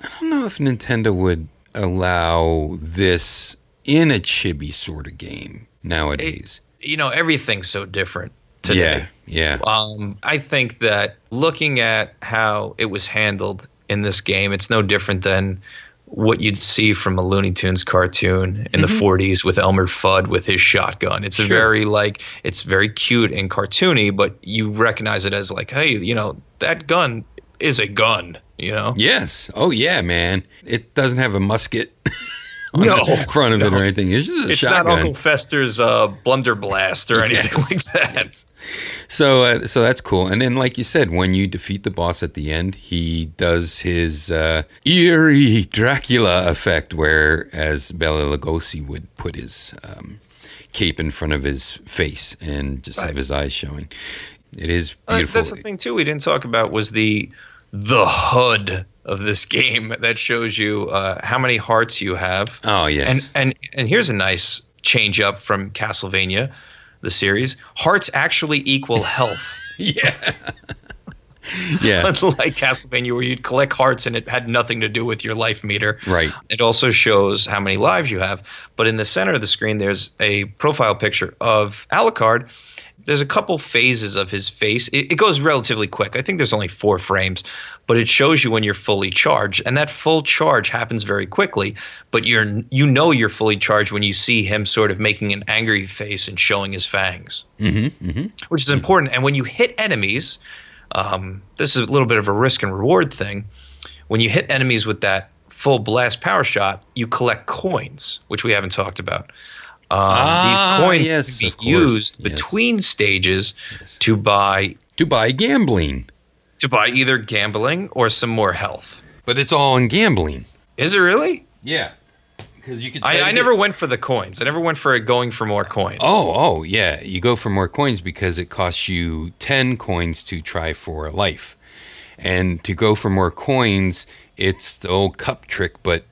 I don't know if Nintendo would allow this in a chibi sort of game nowadays. You know everything's so different today. Yeah, yeah. Um, I think that looking at how it was handled in this game, it's no different than what you'd see from a Looney Tunes cartoon in the 40s with Elmer Fudd with his shotgun. It's a Mm-hmm. Very like it's very cute and cartoony, but you recognize it as like, hey, you know, that gun is a gun, you know? Yes. Oh yeah, man. It doesn't have a musket on No, the front of it or anything. It's just a It's shotgun. not Uncle Fester's uh, blunderblast or anything Yes. like that. So, uh, so that's cool. And then, like you said, when you defeat the boss at the end, he does his uh, eerie Dracula effect, where as Bela Lugosi would put his um, cape in front of his face and just have his eyes showing. It is Uh, beautiful. that's the thing too. We didn't talk about was the the HUD of this game that shows you uh, how many hearts you have. Oh, yes. and and and here's a nice change up from Castlevania, the series. Hearts actually equal health, yeah. yeah. unlike Castlevania where you'd collect hearts and it had nothing to do with your life meter. Right. It also shows how many lives you have. But in the center of the screen, there's a profile picture of Alucard. There's a couple phases of his face. It, it goes relatively quick. I think there's only four frames, but it shows you when you're fully charged, and that full charge happens very quickly. But you're you know you're fully charged when you see him sort of making an angry face and showing his fangs, mm-hmm, which is important. And when you hit enemies, um, this is a little bit of a risk and reward thing. When you hit enemies with that full blast power shot, you collect coins, which we haven't talked about. Um, Ah, these coins yes, can be used yes. between stages to buy To buy gambling. to buy either gambling or some more health. But it's all in gambling. Is it really? Yeah. Because you could. I, I never went for the coins. I never went for going for more coins. Oh, oh, yeah. You go for more coins because it costs you 10 coins to try for a life. And to go for more coins, it's the old cup trick, but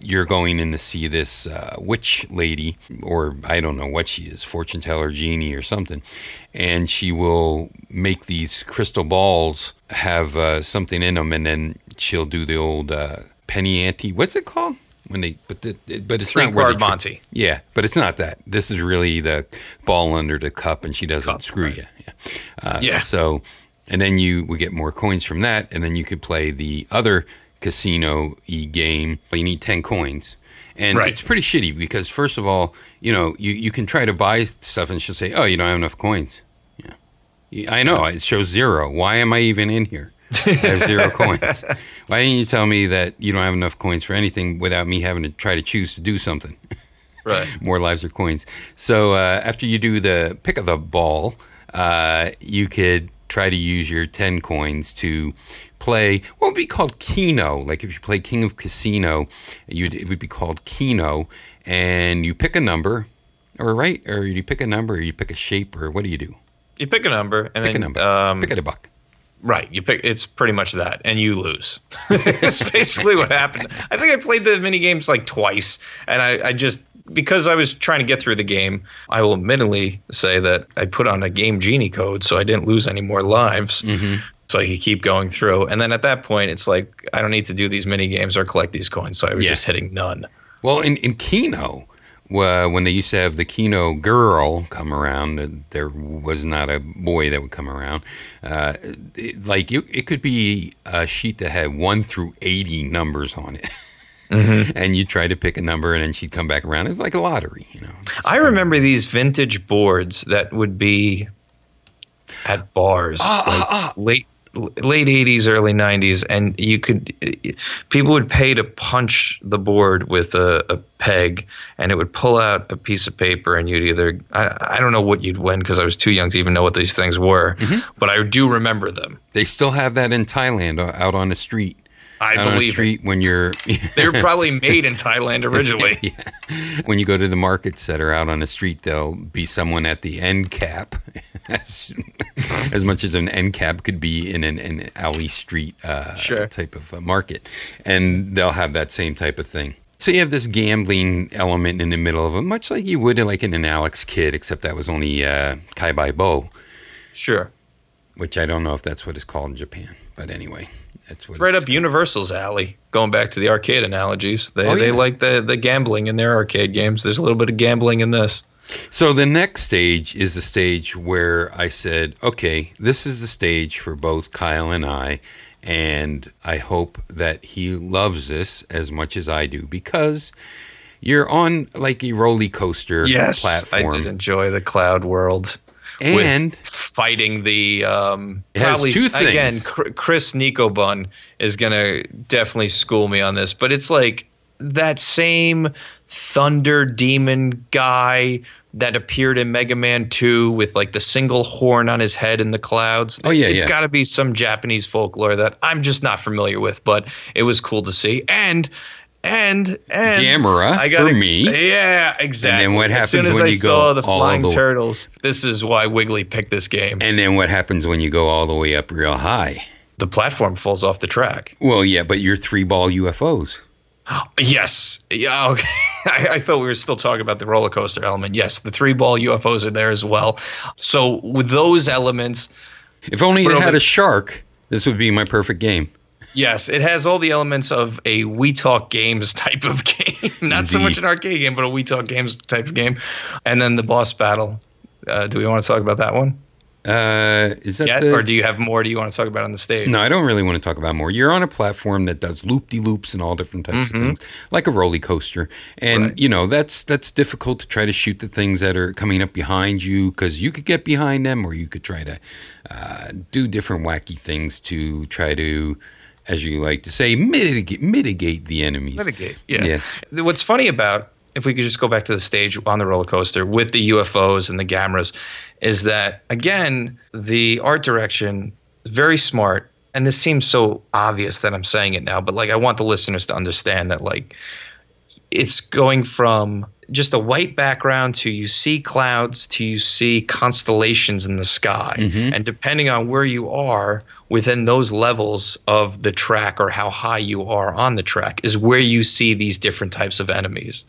you're going in to see this uh, witch lady, or I don't know what she is, fortune teller, genie, or something. And she will make these crystal balls have uh, something in them, and then she'll do the old uh, penny ante. What's it called? When they, but the, but it's Three not where they card tri- Monty. yeah, but it's not that. This is really the ball under the cup, and she doesn't screw you. Yeah. Uh, Yeah. So, and then you would get more coins from that, and then you could play the other casino e game. You need ten coins, and Right. it's pretty shitty because first of all, you know, you you can try to buy stuff, and she'll say, "Oh, you don't have enough coins." Yeah, Yeah, I know. It shows zero. Why am I even in here? I have zero coins. Why didn't you tell me that you don't have enough coins for anything without me having to try to choose to do something? Right. more lives or coins. So uh, after you do the pick of the ball, uh, you could try to use your 10 coins to play what would be called Keno. Like if you play King of Casino, you'd, it would be called Keno. And you pick a number, or right? Or you pick a number, or you pick a shape, or what do you do? You pick a number and Pick then a number. Um, pick a buck. Right. You pick. It's pretty much that, and you lose. it's basically what happened. I think I played the mini games like twice, and I, I just because I was trying to get through the game. I will admittedly say that I put on a game genie code, so I didn't lose any more lives. Mm-hmm. So I could keep going through, and then at that point, it's like I don't need to do these mini games or collect these coins. So I was Yeah. just hitting none. Well, in, in Keno, uh, when they used to have the Keno girl come around, uh, there was not a boy that would come around. Uh, it- like you, it could be a sheet that had one through eighty numbers on it. Mm-hmm. and you try to pick a number, and then she'd come back around. It's like a lottery, you know. I remember these vintage boards that would be at bars, like late late eighties, early nineties, and you could people would pay to punch the board with a, a peg, and it would pull out a piece of paper, and you'd either I, I don't know what you'd win because I was too young to even know what these things were, but I do remember them. They still have that in Thailand, uh, out on the street. I the believe it. street when you're They were probably made in Thailand originally. yeah. when you go to the markets that are out on the street, there'll be someone at the end cap, as, as much as an end cap could be in an, an alley street uh, Sure. type of uh, market, and they'll have that same type of thing. So you have this gambling element in the middle of it, much like you would in like in an Alex Kidd, except that was only uh, Kai Bai Bo, Sure. which I don't know if that's what it's called in Japan, but anyway, that's what. right it's- up Universal's alley. Going back to the arcade analogies, they Oh, they like the the gambling in their arcade games. There's a little bit of gambling in this. So the next stage is the stage where I said, okay, this is the stage for both Kyle and I, and I hope that he loves this as much as I do because you're on like a roller coaster Yes, platform. I did enjoy the Cloud World. And fighting the um, probably two again, Chris Nico Bun is gonna definitely school me on this, but it's like that same Thunder Demon guy that appeared in Mega Man 2 with like the single horn on his head in the clouds. Oh, yeah, It's yeah. got to be some Japanese folklore that I'm just not familiar with, but it was cool to see. And and and Gamera I for gotta- me. Yeah, exactly. what as soon happens as when I you saw go the flying the- turtles, this is why Wiggly picked this game. and then what happens when you go all the way up real high? the platform falls off the track. Well, yeah, but you're three ball UFOs. Yes. Yeah. Okay. I, I thought we were still talking about the roller coaster element. Yes, the three ball UFOs are there as well. So with those elements, If only it over- had a shark, this would be my perfect game. Yes, it has all the elements of a We Talk Games type of game. Not so much an arcade game, but a We Talk Games type of game. And then the boss battle. Uh, do we want to talk about that one Uh, is that yet, the, or do you have more? Do you want to talk about on the stage? No, I don't really want to talk about more. You're on a platform that does loop de loops and all different types of things, like a roller coaster. And Right. you know that's that's difficult to try to shoot the things that are coming up behind you because you could get behind them, or you could try to uh, do different wacky things to try to, as you like to say, mitigate mitigate the enemies. Mitigate. Yeah. Yes. What's funny about if we could just go back to the stage on the roller coaster with the UFOs and the Gameras, is that again the art direction is very smart. And this seems so obvious that I'm saying it now, but like I want the listeners to understand that like it's going from just a white background to you see clouds to you see constellations in the sky. Mm-hmm. And depending on where you are within those levels of the track or how high you are on the track is where you see these different types of enemies.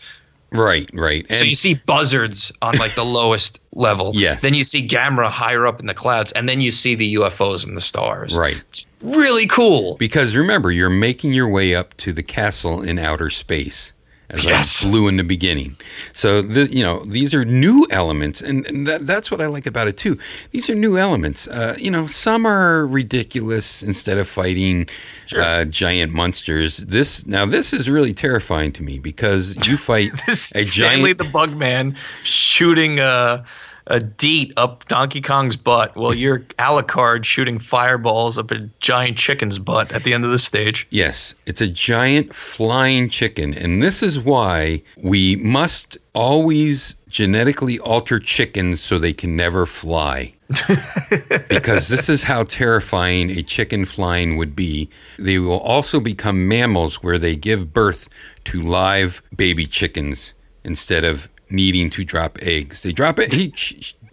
Right, right. so you see buzzards on like the lowest level. Yes. then you see Gamera higher up in the clouds and then you see the ufos and the stars. Right. it's really cool. Because remember, you're making your way up to the castle in outer space, as Yes. I blew in the beginning. So this, you know, these are new elements, and, and that, that's what I like about it too. These are new elements. Uh, you know, some are ridiculous. Instead of fighting uh, giant monsters, this now this is really terrifying to me because you fight a giant. the Bugman shooting a a deet up Donkey Kong's butt while you're Alucard shooting fireballs up a giant chicken's butt at the end of the stage. Yes, it's a giant flying chicken. And this is why we must always genetically alter chickens so they can never fly. because this is how terrifying a chicken flying would be. They will also become mammals where they give birth to live baby chickens instead of needing to drop eggs. They drop it. He,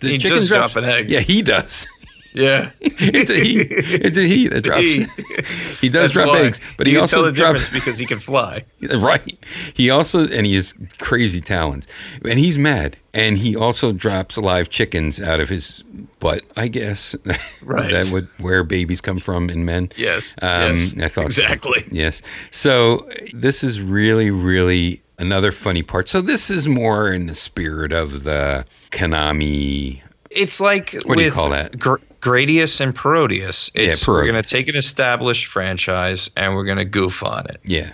the He chicken drops drop an egg. Yeah, he does. Yeah. it's a he. It's a he that drops. He. he does That's drop why. eggs, but he You can also drops because he can fly. right. He also and he has crazy talons, and he's mad, and he also drops live chickens out of his butt. I guess Right. is that what where babies come from in men? Yes, Um, yes, I thought so. exactly. Yes. So this is really, really another funny part. So this is more in the spirit of the Konami. It's like What do you call that? Gr- Gradius and Parodius. Yeah, It's we're going to take an established franchise and we're going to goof on it. Yeah.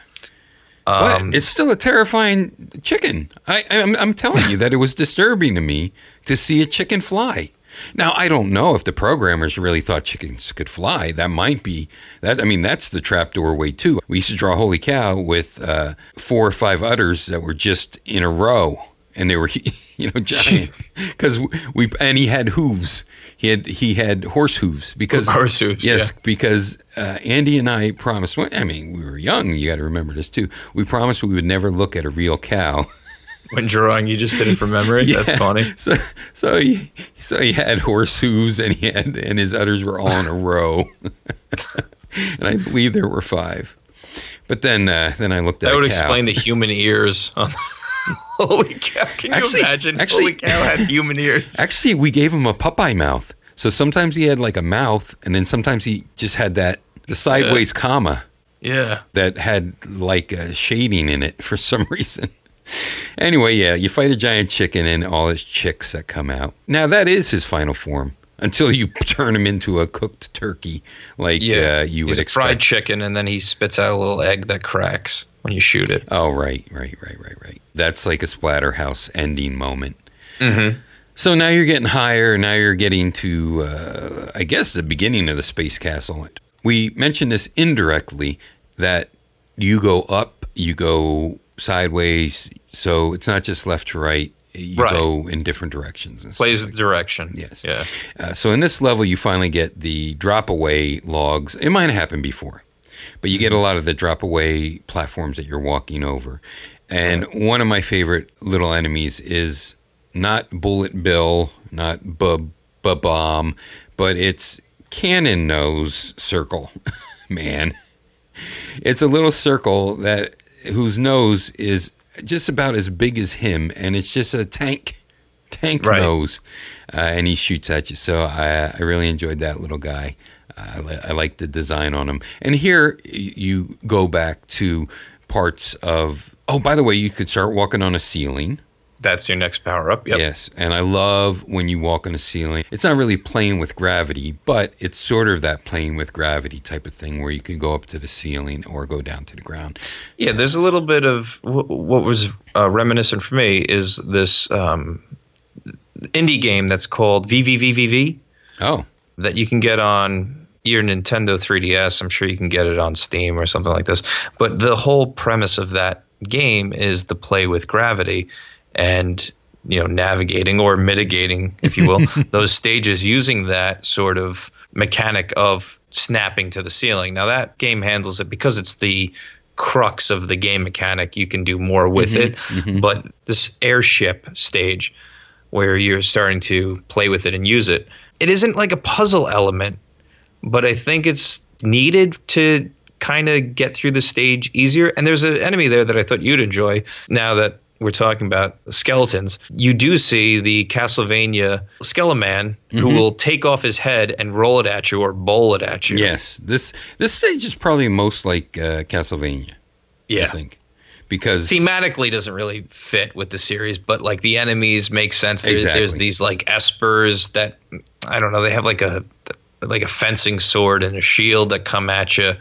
but Um, it's still a terrifying chicken. I, I'm, I'm telling you that it was disturbing to me to see a chicken fly. Now I don't know if the programmers really thought chickens could fly. That might be that. I mean, that's the trapdoor way too. We used to draw holy cow with uh, four or five udders that were just in a row, and they were you know giant because we and he had hooves. He had he had horse hooves because Horse hooves, Yes, yeah. because uh, Andy and I promised. I mean, we were young. You got to remember this too. We promised we would never look at a real cow. When drawing, you just did it from memory. That's funny. So so he so he had horse hooves and he had and his udders were all in a row, and I believe there were five. But then uh, then I looked at That would explain the human ears. On Holy cow! Can you Actually- imagine? actually- Holy cow had human ears. Actually, we gave him a Popeye mouth. So sometimes he had like a mouth, and then sometimes he just had that the sideways comma Yeah. that had like a shading in it for some reason. Anyway, yeah, you fight a giant chicken and all his chicks that come out. Now that is his final form until you turn him into a cooked turkey, like Yeah. uh, you He's would a fried chicken, and then he spits out a little egg that cracks when you shoot it. Oh, right, right, right, right, right. That's like a Splatterhouse ending moment. So now you're getting higher. Now you're getting to, uh, I guess, the beginning of the space castle. We mentioned this indirectly that you go up, you go sideways. So it's not just left to right. You Right. go in different directions. And Plays like with direction. Yes. Yeah. uh, so in this level, you finally get the drop away logs. It might have happened before, but you get a lot of the drop away platforms that you're walking over. And one of my favorite little enemies is not Bullet Bill, not Bub Bomb, but it's Cannon Nose Circle. Man, it's a little circle that whose nose is just about as big as him, and it's just a tank tank Right. nose, uh, and he shoots at you. So I, I really enjoyed that little guy. I, li- I like the design on him. And here you go back to parts of. Oh, by the way, you could start walking on a ceiling. That's your next power up. Yep. Yes, and I love when you walk on the ceiling. It's not really playing with gravity, but it's sort of that playing with gravity type of thing where you can go up to the ceiling or go down to the ground. Yeah, there's a little bit of what was uh, reminiscent for me is this um, indie game that's called VVVVVV Oh, that you can get on your Nintendo 3DS. I'm sure you can get it on Steam or something like this. But the whole premise of that game is the play with gravity and you know navigating or mitigating, if you will, those stages using that sort of mechanic of snapping to the ceiling. Now that game handles it because it's the crux of the game mechanic. You can do more with mm-hmm. it, mm-hmm. but this airship stage where you're starting to play with it and use it. It isn't like a puzzle element, but I think it's needed to kind of get through the stage easier. And there's an enemy there that I thought you'd enjoy now that we're talking about skeletons. You do see the Castlevania Skeleman who will take off his head and roll it at you or bowl it at you. yes. This this stage is probably most like uh, Castlevania. Yeah, I think because thematically doesn't really fit with the series, but like the enemies make sense. There's, Exactly. there's these like espers that I don't know. They have like a like a fencing sword and a shield that come at you.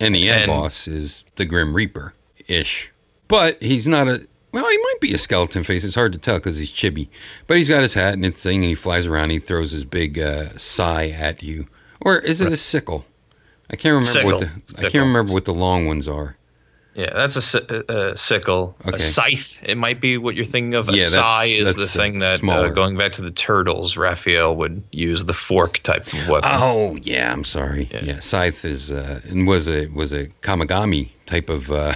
And the end And- boss is the Grim Reaper ish. But he's not a. Well, he might be a skeleton face. It's hard to tell because he's chibi. But he's got his hat and his thing, and he flies around. He throws his big uh, sai at you. Or is it a sickle? I can't remember Sickle. what the I can't remember what the long ones are. Yeah, that's a, a, sickle. Okay. A scythe. It might be what you're thinking of. A Yeah, that's- is the that's, thing that uh, going back to the turtles, Raphael would use the fork type of weapon. Oh yeah, I'm sorry. Yeah, scythe is uh, and was a was a kamigami type of uh,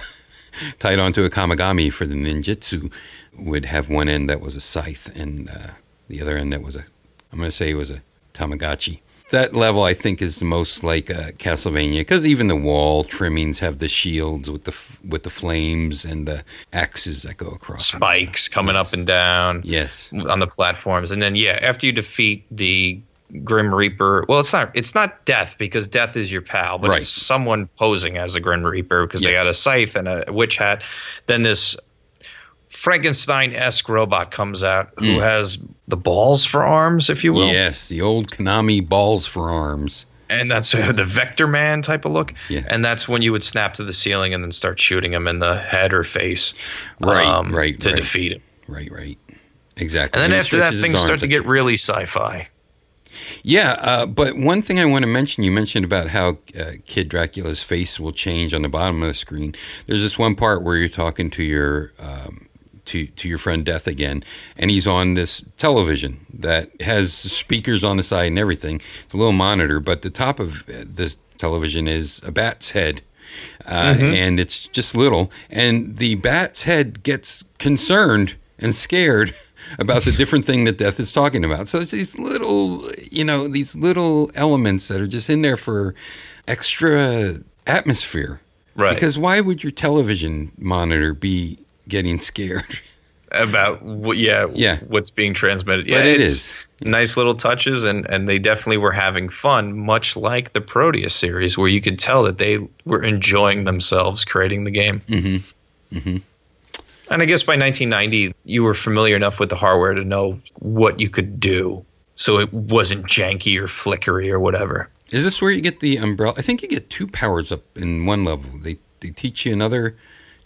tied onto a kamigami for the ninjutsu. Would have one end that was a scythe and uh, the other end that was a I'm going to say it was a tamagotchi. That level I think is the most like uh, Castlevania because even the wall trimmings have the shields with the f- with the flames and the axes that go across. them. Spikes coming up and down. Yes. on the platforms and then yeah after you defeat the grim reaper well it's not it's not death because death is your pal but Right. it's someone posing as a grim reaper because they got a scythe and a witch hat then this frankenstein-esque robot comes out who has the balls for arms if you will Yes, the old Konami balls for arms. and that's uh, the Vectorman type of look. Yeah. And that's when you would snap to the ceiling and then start shooting him in the head or face, um, Right, right, to right. defeat him. Right, right. Exactly. And then he after that, things start to get really sci-fi. Yeah, uh, but one thing I want to mention, you mentioned about how uh, Kid Dracula's face will change on the bottom of the screen. There's this one part where you're talking to your um, to to your friend Death again, and he's on this television that has speakers on the side and everything. It's a little monitor, but the top of uh, this television is a bat's head. Uh, And it's just little, and the bat's head gets concerned and scared about the different thing that death is talking about. So it's these little, you know, these little elements that are just in there for extra atmosphere. Right. Because why would your television monitor be getting scared? about what yeah Yeah. what's being transmitted yeah But it's is. nice little touches and and they definitely were having fun much like the Parodius series where you could tell that they were enjoying themselves creating the game mm-hmm. Mm-hmm. And i guess by 1990 you were familiar enough with the hardware to know what you could do so it wasn't janky or flickery or whatever Is this where you get the umbrella? I think you get two powers up in one level. They they teach you another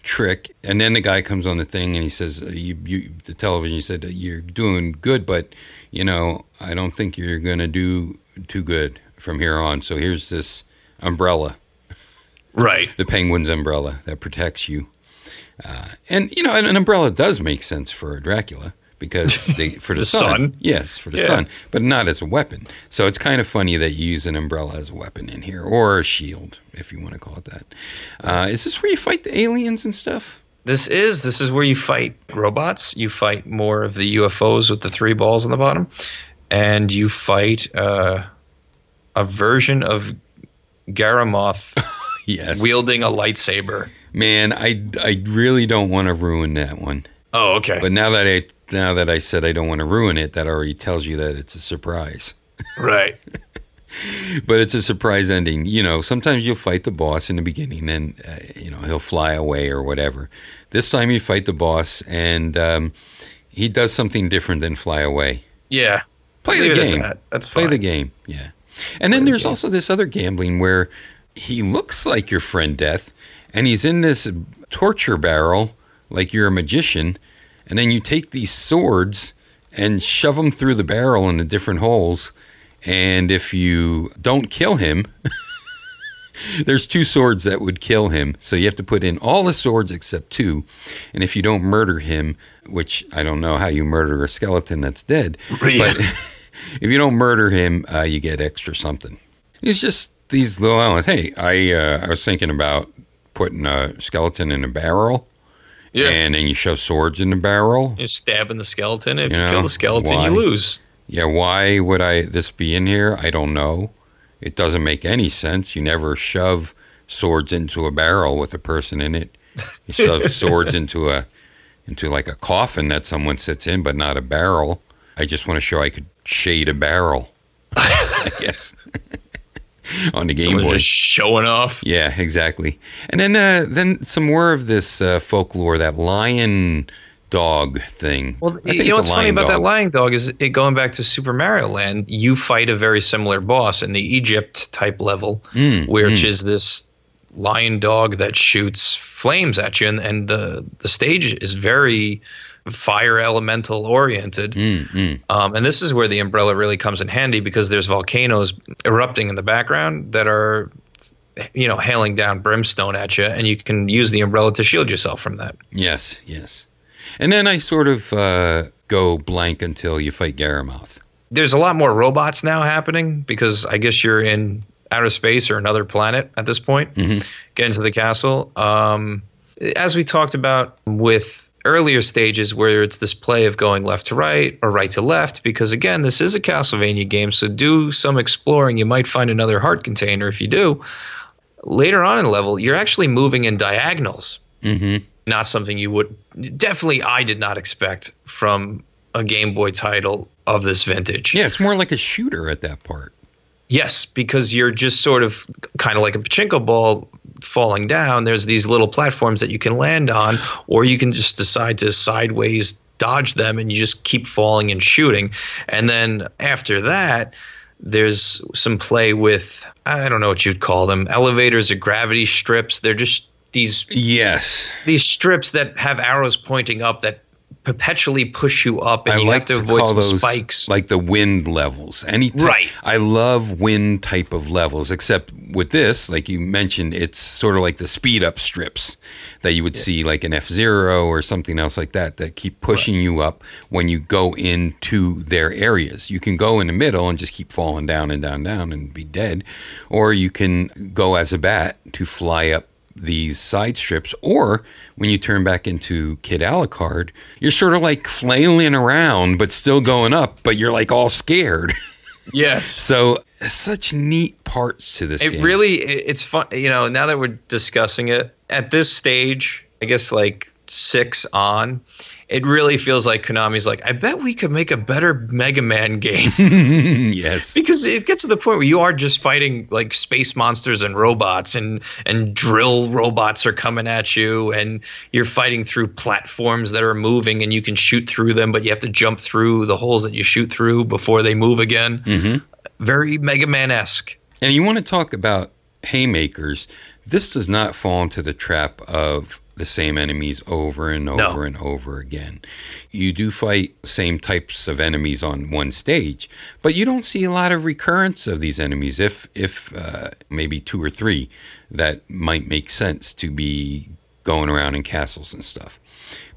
trick, and then the guy comes on the thing and he says, uh, "You, you the television." You said you're doing good, but you know I don't think you're gonna do too good from here on. So here's this umbrella, right the penguin's umbrella that protects you. Uh, and you know, an, an umbrella does make sense for Dracula because they for the, The sun. sun? Yes, for the Yeah. sun, but not as a weapon. So it's kind of funny that you use an umbrella as a weapon in here, or a shield, if you want to call it that. Uh, is this where you fight the aliens and stuff? This is this is where you fight robots. You fight more of the UFOs with the three balls on the bottom, and you fight uh, a version of Garamoth Yes. wielding a lightsaber. Man, I, I really don't want to ruin that one. Oh, okay. But now that I now that I said I don't want to ruin it, that already tells you that it's a surprise. right. but it's a surprise ending. You know, sometimes you'll fight the boss in the beginning, and uh, you know he'll fly away or whatever. This time you fight the boss, and um, he does something different than fly away. Yeah. Play Leave the game. that. That's Play the game. Yeah. And then there's also this other gambling where he looks like your friend Death, and he's in this torture barrel like you're a magician, and then you take these swords and shove them through the barrel in the different holes. And if you don't kill him, there's two swords that would kill him. So you have to put in all the swords except two. And if you don't murder him, which I don't know how you murder a skeleton that's dead, Yeah. but if you don't murder him, uh, you get extra something. It's just these little elements. Hey, I uh, I was thinking about putting a skeleton in a barrel, Yeah. and then you shove swords in the barrel. You're stabbing the skeleton. If You you, know, kill the skeleton, why? you lose. Yeah, why would I this be in here? I don't know. It doesn't make any sense. You never shove swords into a barrel with a person in it. You shove swords into a into like a coffin that someone sits in, but not a barrel. I just want to show I could shade a barrel. I guess on the Game Someone Boy. just showing off. Yeah, exactly. And then uh, then some more of this uh, folklore, that lion dog thing. Well, I think you know what's funny lion about that dog. lying dog is it going back to Super Mario Land. You fight a very similar boss in the Egypt type level, Mm, which is this lion dog that shoots flames at you, and, and the the stage is very fire elemental oriented. Mm, Um, and this is where the umbrella really comes in handy because there's volcanoes erupting in the background that are, you know, hailing down brimstone at you, and you can use the umbrella to shield yourself from that. Yes, yes. And then I sort of uh, go blank until you fight Garamoth. there's a lot more robots now happening because I guess you're in outer space or another planet at this point. Get into the castle. Um, as we talked about with earlier stages, where it's this play of going left to right or right to left, because again, this is a Castlevania game, so do some exploring. You might find another heart container if you do. Later on in the level, you're actually moving in diagonals Mm-hmm. not something you would definitely I did not expect from a Game Boy title of this vintage. Yeah, it's more like a shooter at that part. Yes, because you're just sort of kind of like a pachinko ball falling down. There's these little platforms that you can land on, or you can just decide to sideways dodge them and you just keep falling and shooting. And then after that, There's some play with I don't know what you'd call them elevators or gravity strips. They're just these Yes. these strips that have arrows pointing up that perpetually push you up, and I you like have to to avoid some those spikes. like the wind levels. Any Right. I love wind type of levels, except with this, like you mentioned, it's sort of like the speed up strips that you would see like an F Zero or something else like that that keep pushing you up when you go into their areas. You can go in the middle and just keep falling down and down down and be dead, or you can go as a bat to fly up these side strips, or when you turn back into Kid Alucard, you're sort of like flailing around, but still going up, but you're like all scared. yes, so, such neat parts to this it game. really it's fun. You know, now that we're discussing it at this stage, I guess like six on. It really feels like Konami's like, I bet we could make a better Mega Man game. yes. because it gets to the point where you are just fighting like space monsters and robots and and drill robots are coming at you and you're fighting through platforms that are moving and you can shoot through them but you have to jump through the holes that you shoot through before they move again mm-hmm. very mega man-esque And you want to talk about haymakers. This does not fall into the trap of the same enemies over and over and over again. You do fight same types of enemies on one stage, but you don't see a lot of recurrence of these enemies. If if uh, maybe two or three that might make sense to be going around in castles and stuff.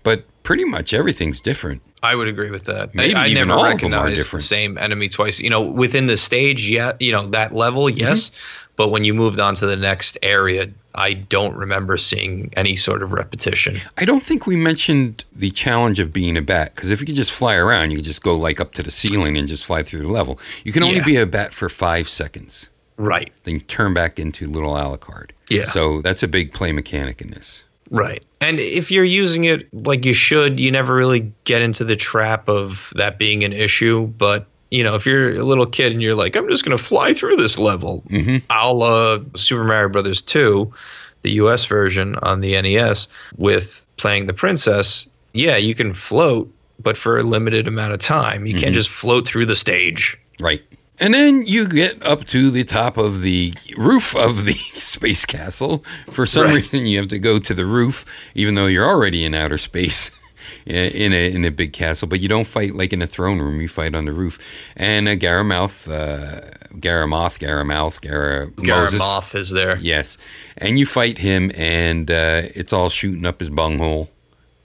But pretty much everything's different. I would agree with that. Maybe I, I never all of them are recognized the same enemy twice. You know, within the stage, yeah, you know that level, Mm-hmm. But when you moved on to the next area, I don't remember seeing any sort of repetition. I don't think we mentioned the challenge of being a bat because if you could just fly around, you could just go like up to the ceiling and just fly through the level. You can only Yeah. be a bat for five seconds, Right. then turn back into little Alucard. Yeah. So that's a big play mechanic in this. Right. And if you're using it like you should, you never really get into the trap of that being an issue. But, you know, if you're a little kid and you're like, I'm just going to fly through this level, mm-hmm. a la Super Mario Brothers 2, the US version on the NES, with playing the princess, yeah, you can float, but for a limited amount of time. You can't mm-hmm. just float through the stage. Right. And then you get up to the top of the roof of the space castle. For some Right. reason, you have to go to the roof, even though you're already in outer space. In a in a big castle, but you don't fight like in a throne room. You fight on the roof, and uh, Garamouth, uh, Garamoth, Garamouth, Gara Moses. Garamoth is there. Yes, and you fight him, and uh, it's all shooting up his bunghole.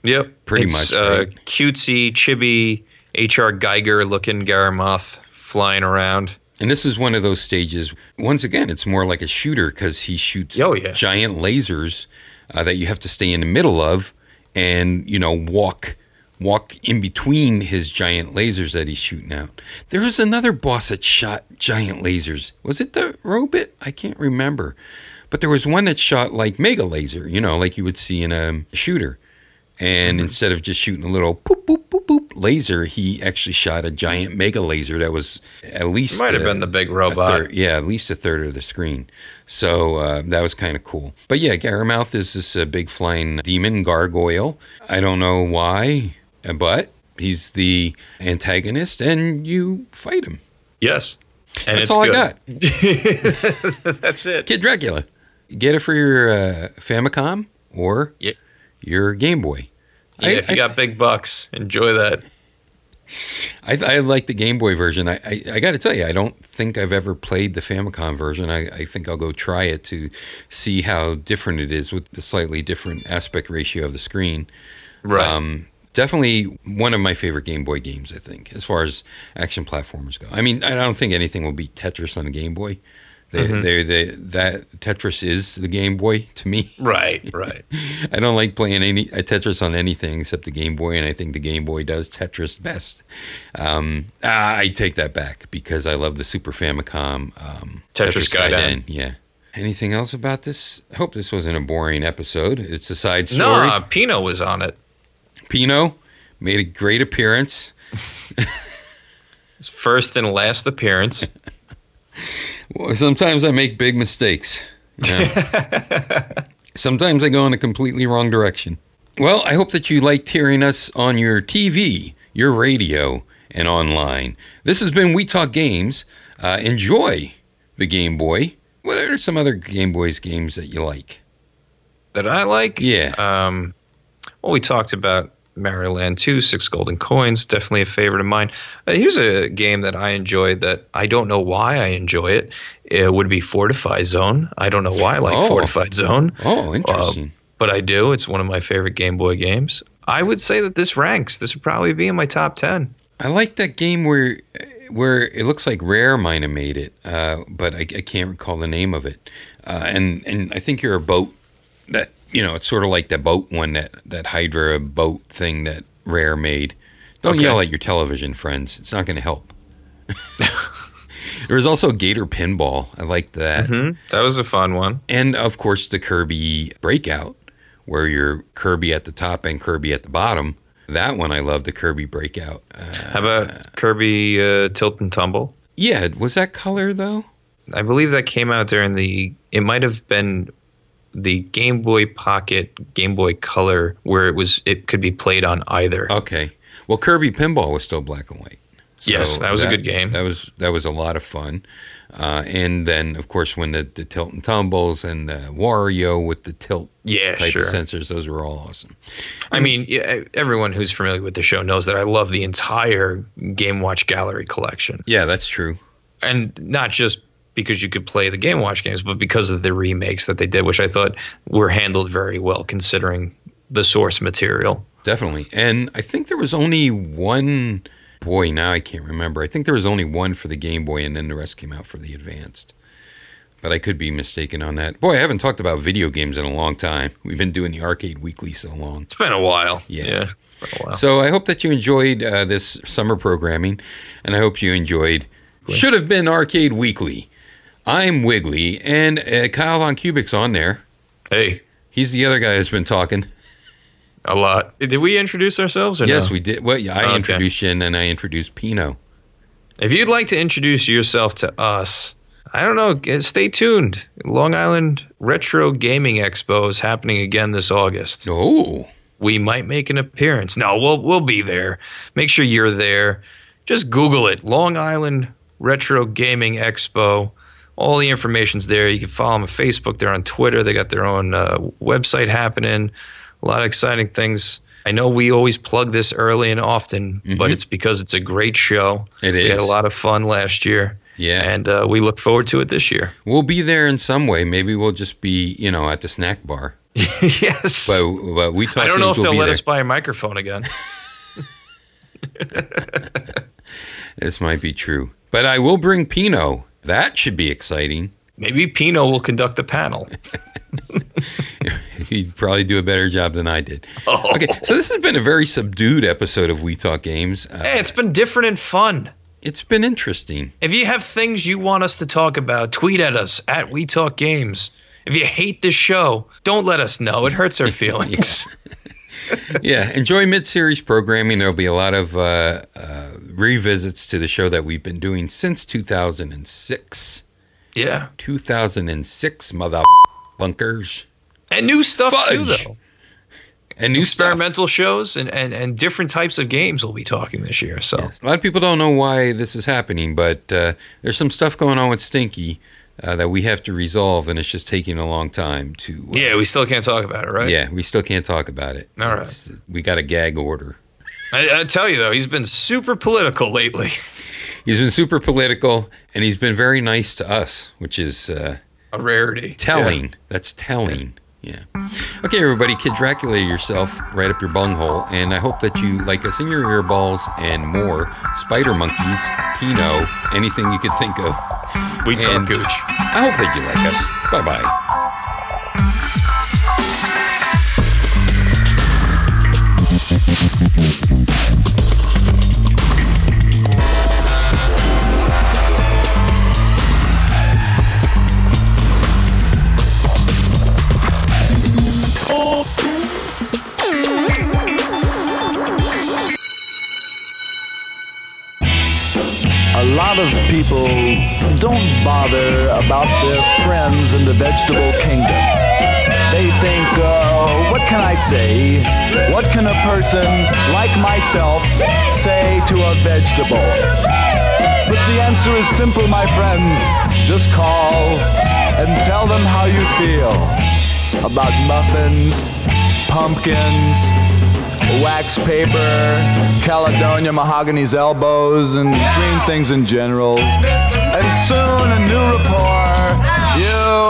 Yep, Pretty It's, much, Uh, right? Cutesy, chibi, H.R. Giger looking Garamoth flying around. And this is one of those stages. Once again, it's more like a shooter because he shoots Oh, yeah. giant lasers uh, that you have to stay in the middle of, and you know walk walk in between his giant lasers that he's shooting out. There was another boss that shot giant lasers. Was it the Robot? I can't remember. But there was one that shot like mega laser, you know, like you would see in a shooter. And Mm-hmm. instead of just shooting a little boop boop boop boop laser, he actually shot a giant mega laser that was at least Might have uh, been the big a robot. third- yeah, at least a third of the screen. So uh, that was kind of cool. But yeah, Garamouth is this uh, big flying demon gargoyle. I don't know why, but he's the antagonist, and you fight him. Yes, and That's it's all good. I got. That's it. Kid Dracula. Get it for your uh, Famicom or Yeah. your Game Boy. Yeah, I- if you I- got big bucks, enjoy that. I, I like the Game Boy version. I, I, I got to tell you, I don't think I've ever played the Famicom version. I, I think I'll go try it to see how different it is with the slightly different aspect ratio of the screen. Right. Um, definitely one of my favorite Game Boy games, I think, as far as action platformers go. I mean, I don't think anything will beat Tetris on the Game Boy. They, Mm-hmm. they, they, that Tetris is the Game Boy to me. right. Right. I don't like playing any uh, Tetris on anything except the Game Boy, and I think the Game Boy does Tetris best. Um, I take that back because I love the Super Famicom um, Tetris Gaiden. Yeah. Anything else about this? I hope this wasn't a boring episode. It's a side story. No, Pino was on it. Pino made a great appearance. His first and last appearance. Well, sometimes I make big mistakes. you know. sometimes I go in a completely wrong direction. Well, I hope that you liked hearing us on your TV, your radio, and online. This has been We Talk Games. uh, enjoy the Game Boy. What are some other Game Boys games that you like? That I like. Yeah. Um, well, we talked about Mario Land 2, Six Golden Coins, definitely a favorite of mine. Uh, here's a game that I enjoyed that I don't know why I enjoy it. It would be Fortify Zone. I don't know why I like Oh. Fortified Zone. Oh, Uh, interesting. but I do. It's one of my favorite Game Boy games. I would say that this ranks. This would probably be in my top 10. I like that game where where it looks like Rare might have made it, uh, but I, I can't recall the name of it. Uh, and and I think you're a boat that you know it's sort of like the boat one that that Hydra boat thing that Rare made. Don't Okay. yell at your television friends; it's not going to help. there was also Gator Pinball. I liked that, Hmm? That was a fun one. and of course the Kirby Breakout, where you're Kirby at the top and Kirby at the bottom. That one I love. The Kirby Breakout. Uh, How about Kirby uh, Tilt and Tumble? yeah, was that color though? I believe that came out during the. It might have been the Game Boy Pocket, Game Boy Color, where it was. It could be played on either. Okay. Well, Kirby Pinball was still black and white. Yes, that was a good game. That was that was a lot of fun. Uh, and then, of course, when the, the tilt and tumbles and the Wario with the tilt Yeah, type sure. of sensors, those were all awesome. I mean, everyone who's familiar with the show knows that I love the entire Game Watch Gallery collection, Yeah, that's true. and not just because you could play the Game Watch games, but because of the remakes that they did, which I thought were handled very well considering the source material. Definitely. And I think there was only one. Boy, now I can't remember. I think there was only one for the Game Boy, and then the rest came out for the Advanced. But I could be mistaken on that. Boy, I haven't talked about video games in a long time. We've been doing the Arcade Weekly so long. It's been a while. Yeah. a while. So I hope that you enjoyed uh, this summer programming, and I hope you enjoyed. Should have been Arcade Weekly. I'm Wiggly, and uh, Kyle Von Kubik's on there. hey, He's the other guy that's been talking. a lot. Did we introduce ourselves? Or Yes, no? we did. Well, yeah, I Okay. introduced you, and then I introduced Pino. If you'd like to introduce yourself to us, I don't know, stay tuned. Long Island Retro Gaming Expo is happening again this August. Oh, We might make an appearance. No, we'll we'll be there. Make sure you're there. Just Google it. Long Island Retro Gaming Expo. All the information's there. You can follow them on Facebook. They're on Twitter. They got their own uh, website happening. A lot of exciting things. I know we always plug this early and often, but it's because it's a great show. Mm-hmm. It We had a lot of fun last year. Yeah. And uh, we look forward to it this year. we'll be there in some way. Maybe we'll just be, you know, at the snack bar. yes. But, but we talk I don't know if we'll they'll let there. us buy a microphone again. This might be true. But I will bring Pino. That should be exciting. Maybe Pino will conduct the panel. He'd probably do a better job than I did. Oh. Okay, so this has been a very subdued episode of We Talk Games. Uh, Hey, it's been different and fun. it's been interesting. If you have things you want us to talk about, tweet at us at We Talk Games. If you hate this show, don't let us know. It hurts our feelings. Yeah, enjoy mid-series programming. There'll be a lot of uh, uh, revisits to the show that we've been doing since 2006. yeah. 2006, mother bunkers. And new stuff too, though. And new stuff. Experimental shows and, and, and different types of games we'll be talking this year. So A lot of people don't know why this is happening, but uh, there's some stuff going on with Stinky uh, that we have to resolve, and it's just taking a long time to. uh, yeah, we still can't talk about it, right? Yeah, we still can't talk about it. All right. We got a gag order. I, I tell you though, he's been super political lately. He's been super political, and he's been very nice to us, which is uh, A rarity. telling. That's telling. Yeah. Okay, everybody, Kid Dracula yourself right up your bunghole, and I hope that you like us in your earballs and more. Spider monkeys, Pino, anything you could think of. We talk gooch. I hope that you like us. Bye bye. Friends in the vegetable kingdom. They think, uh, what can I say? What can a person like myself say to a vegetable? But the answer is simple, my friends. Just call and tell them how you feel about muffins, pumpkins, wax paper, Caledonia mahogany's elbows, and green things in general. And soon a new rapport.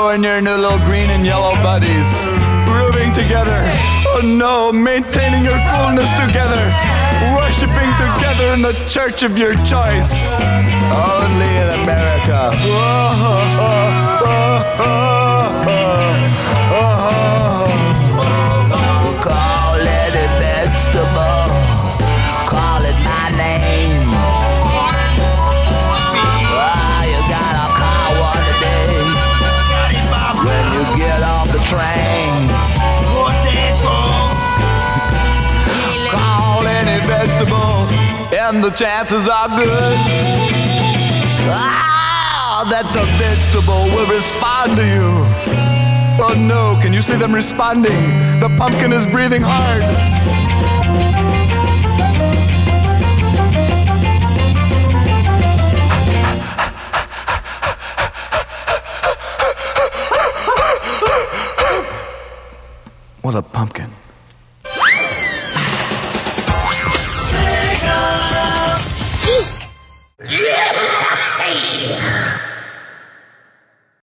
And your new little green and yellow buddies grooving together. Oh no, maintaining your coolness together. Worshipping together in the church of your choice. Only in America. Call train. Call any vegetable, and the chances are good. Ah, that the vegetable will respond to you. Oh no, can you see them responding? The pumpkin is breathing hard. What a pumpkin.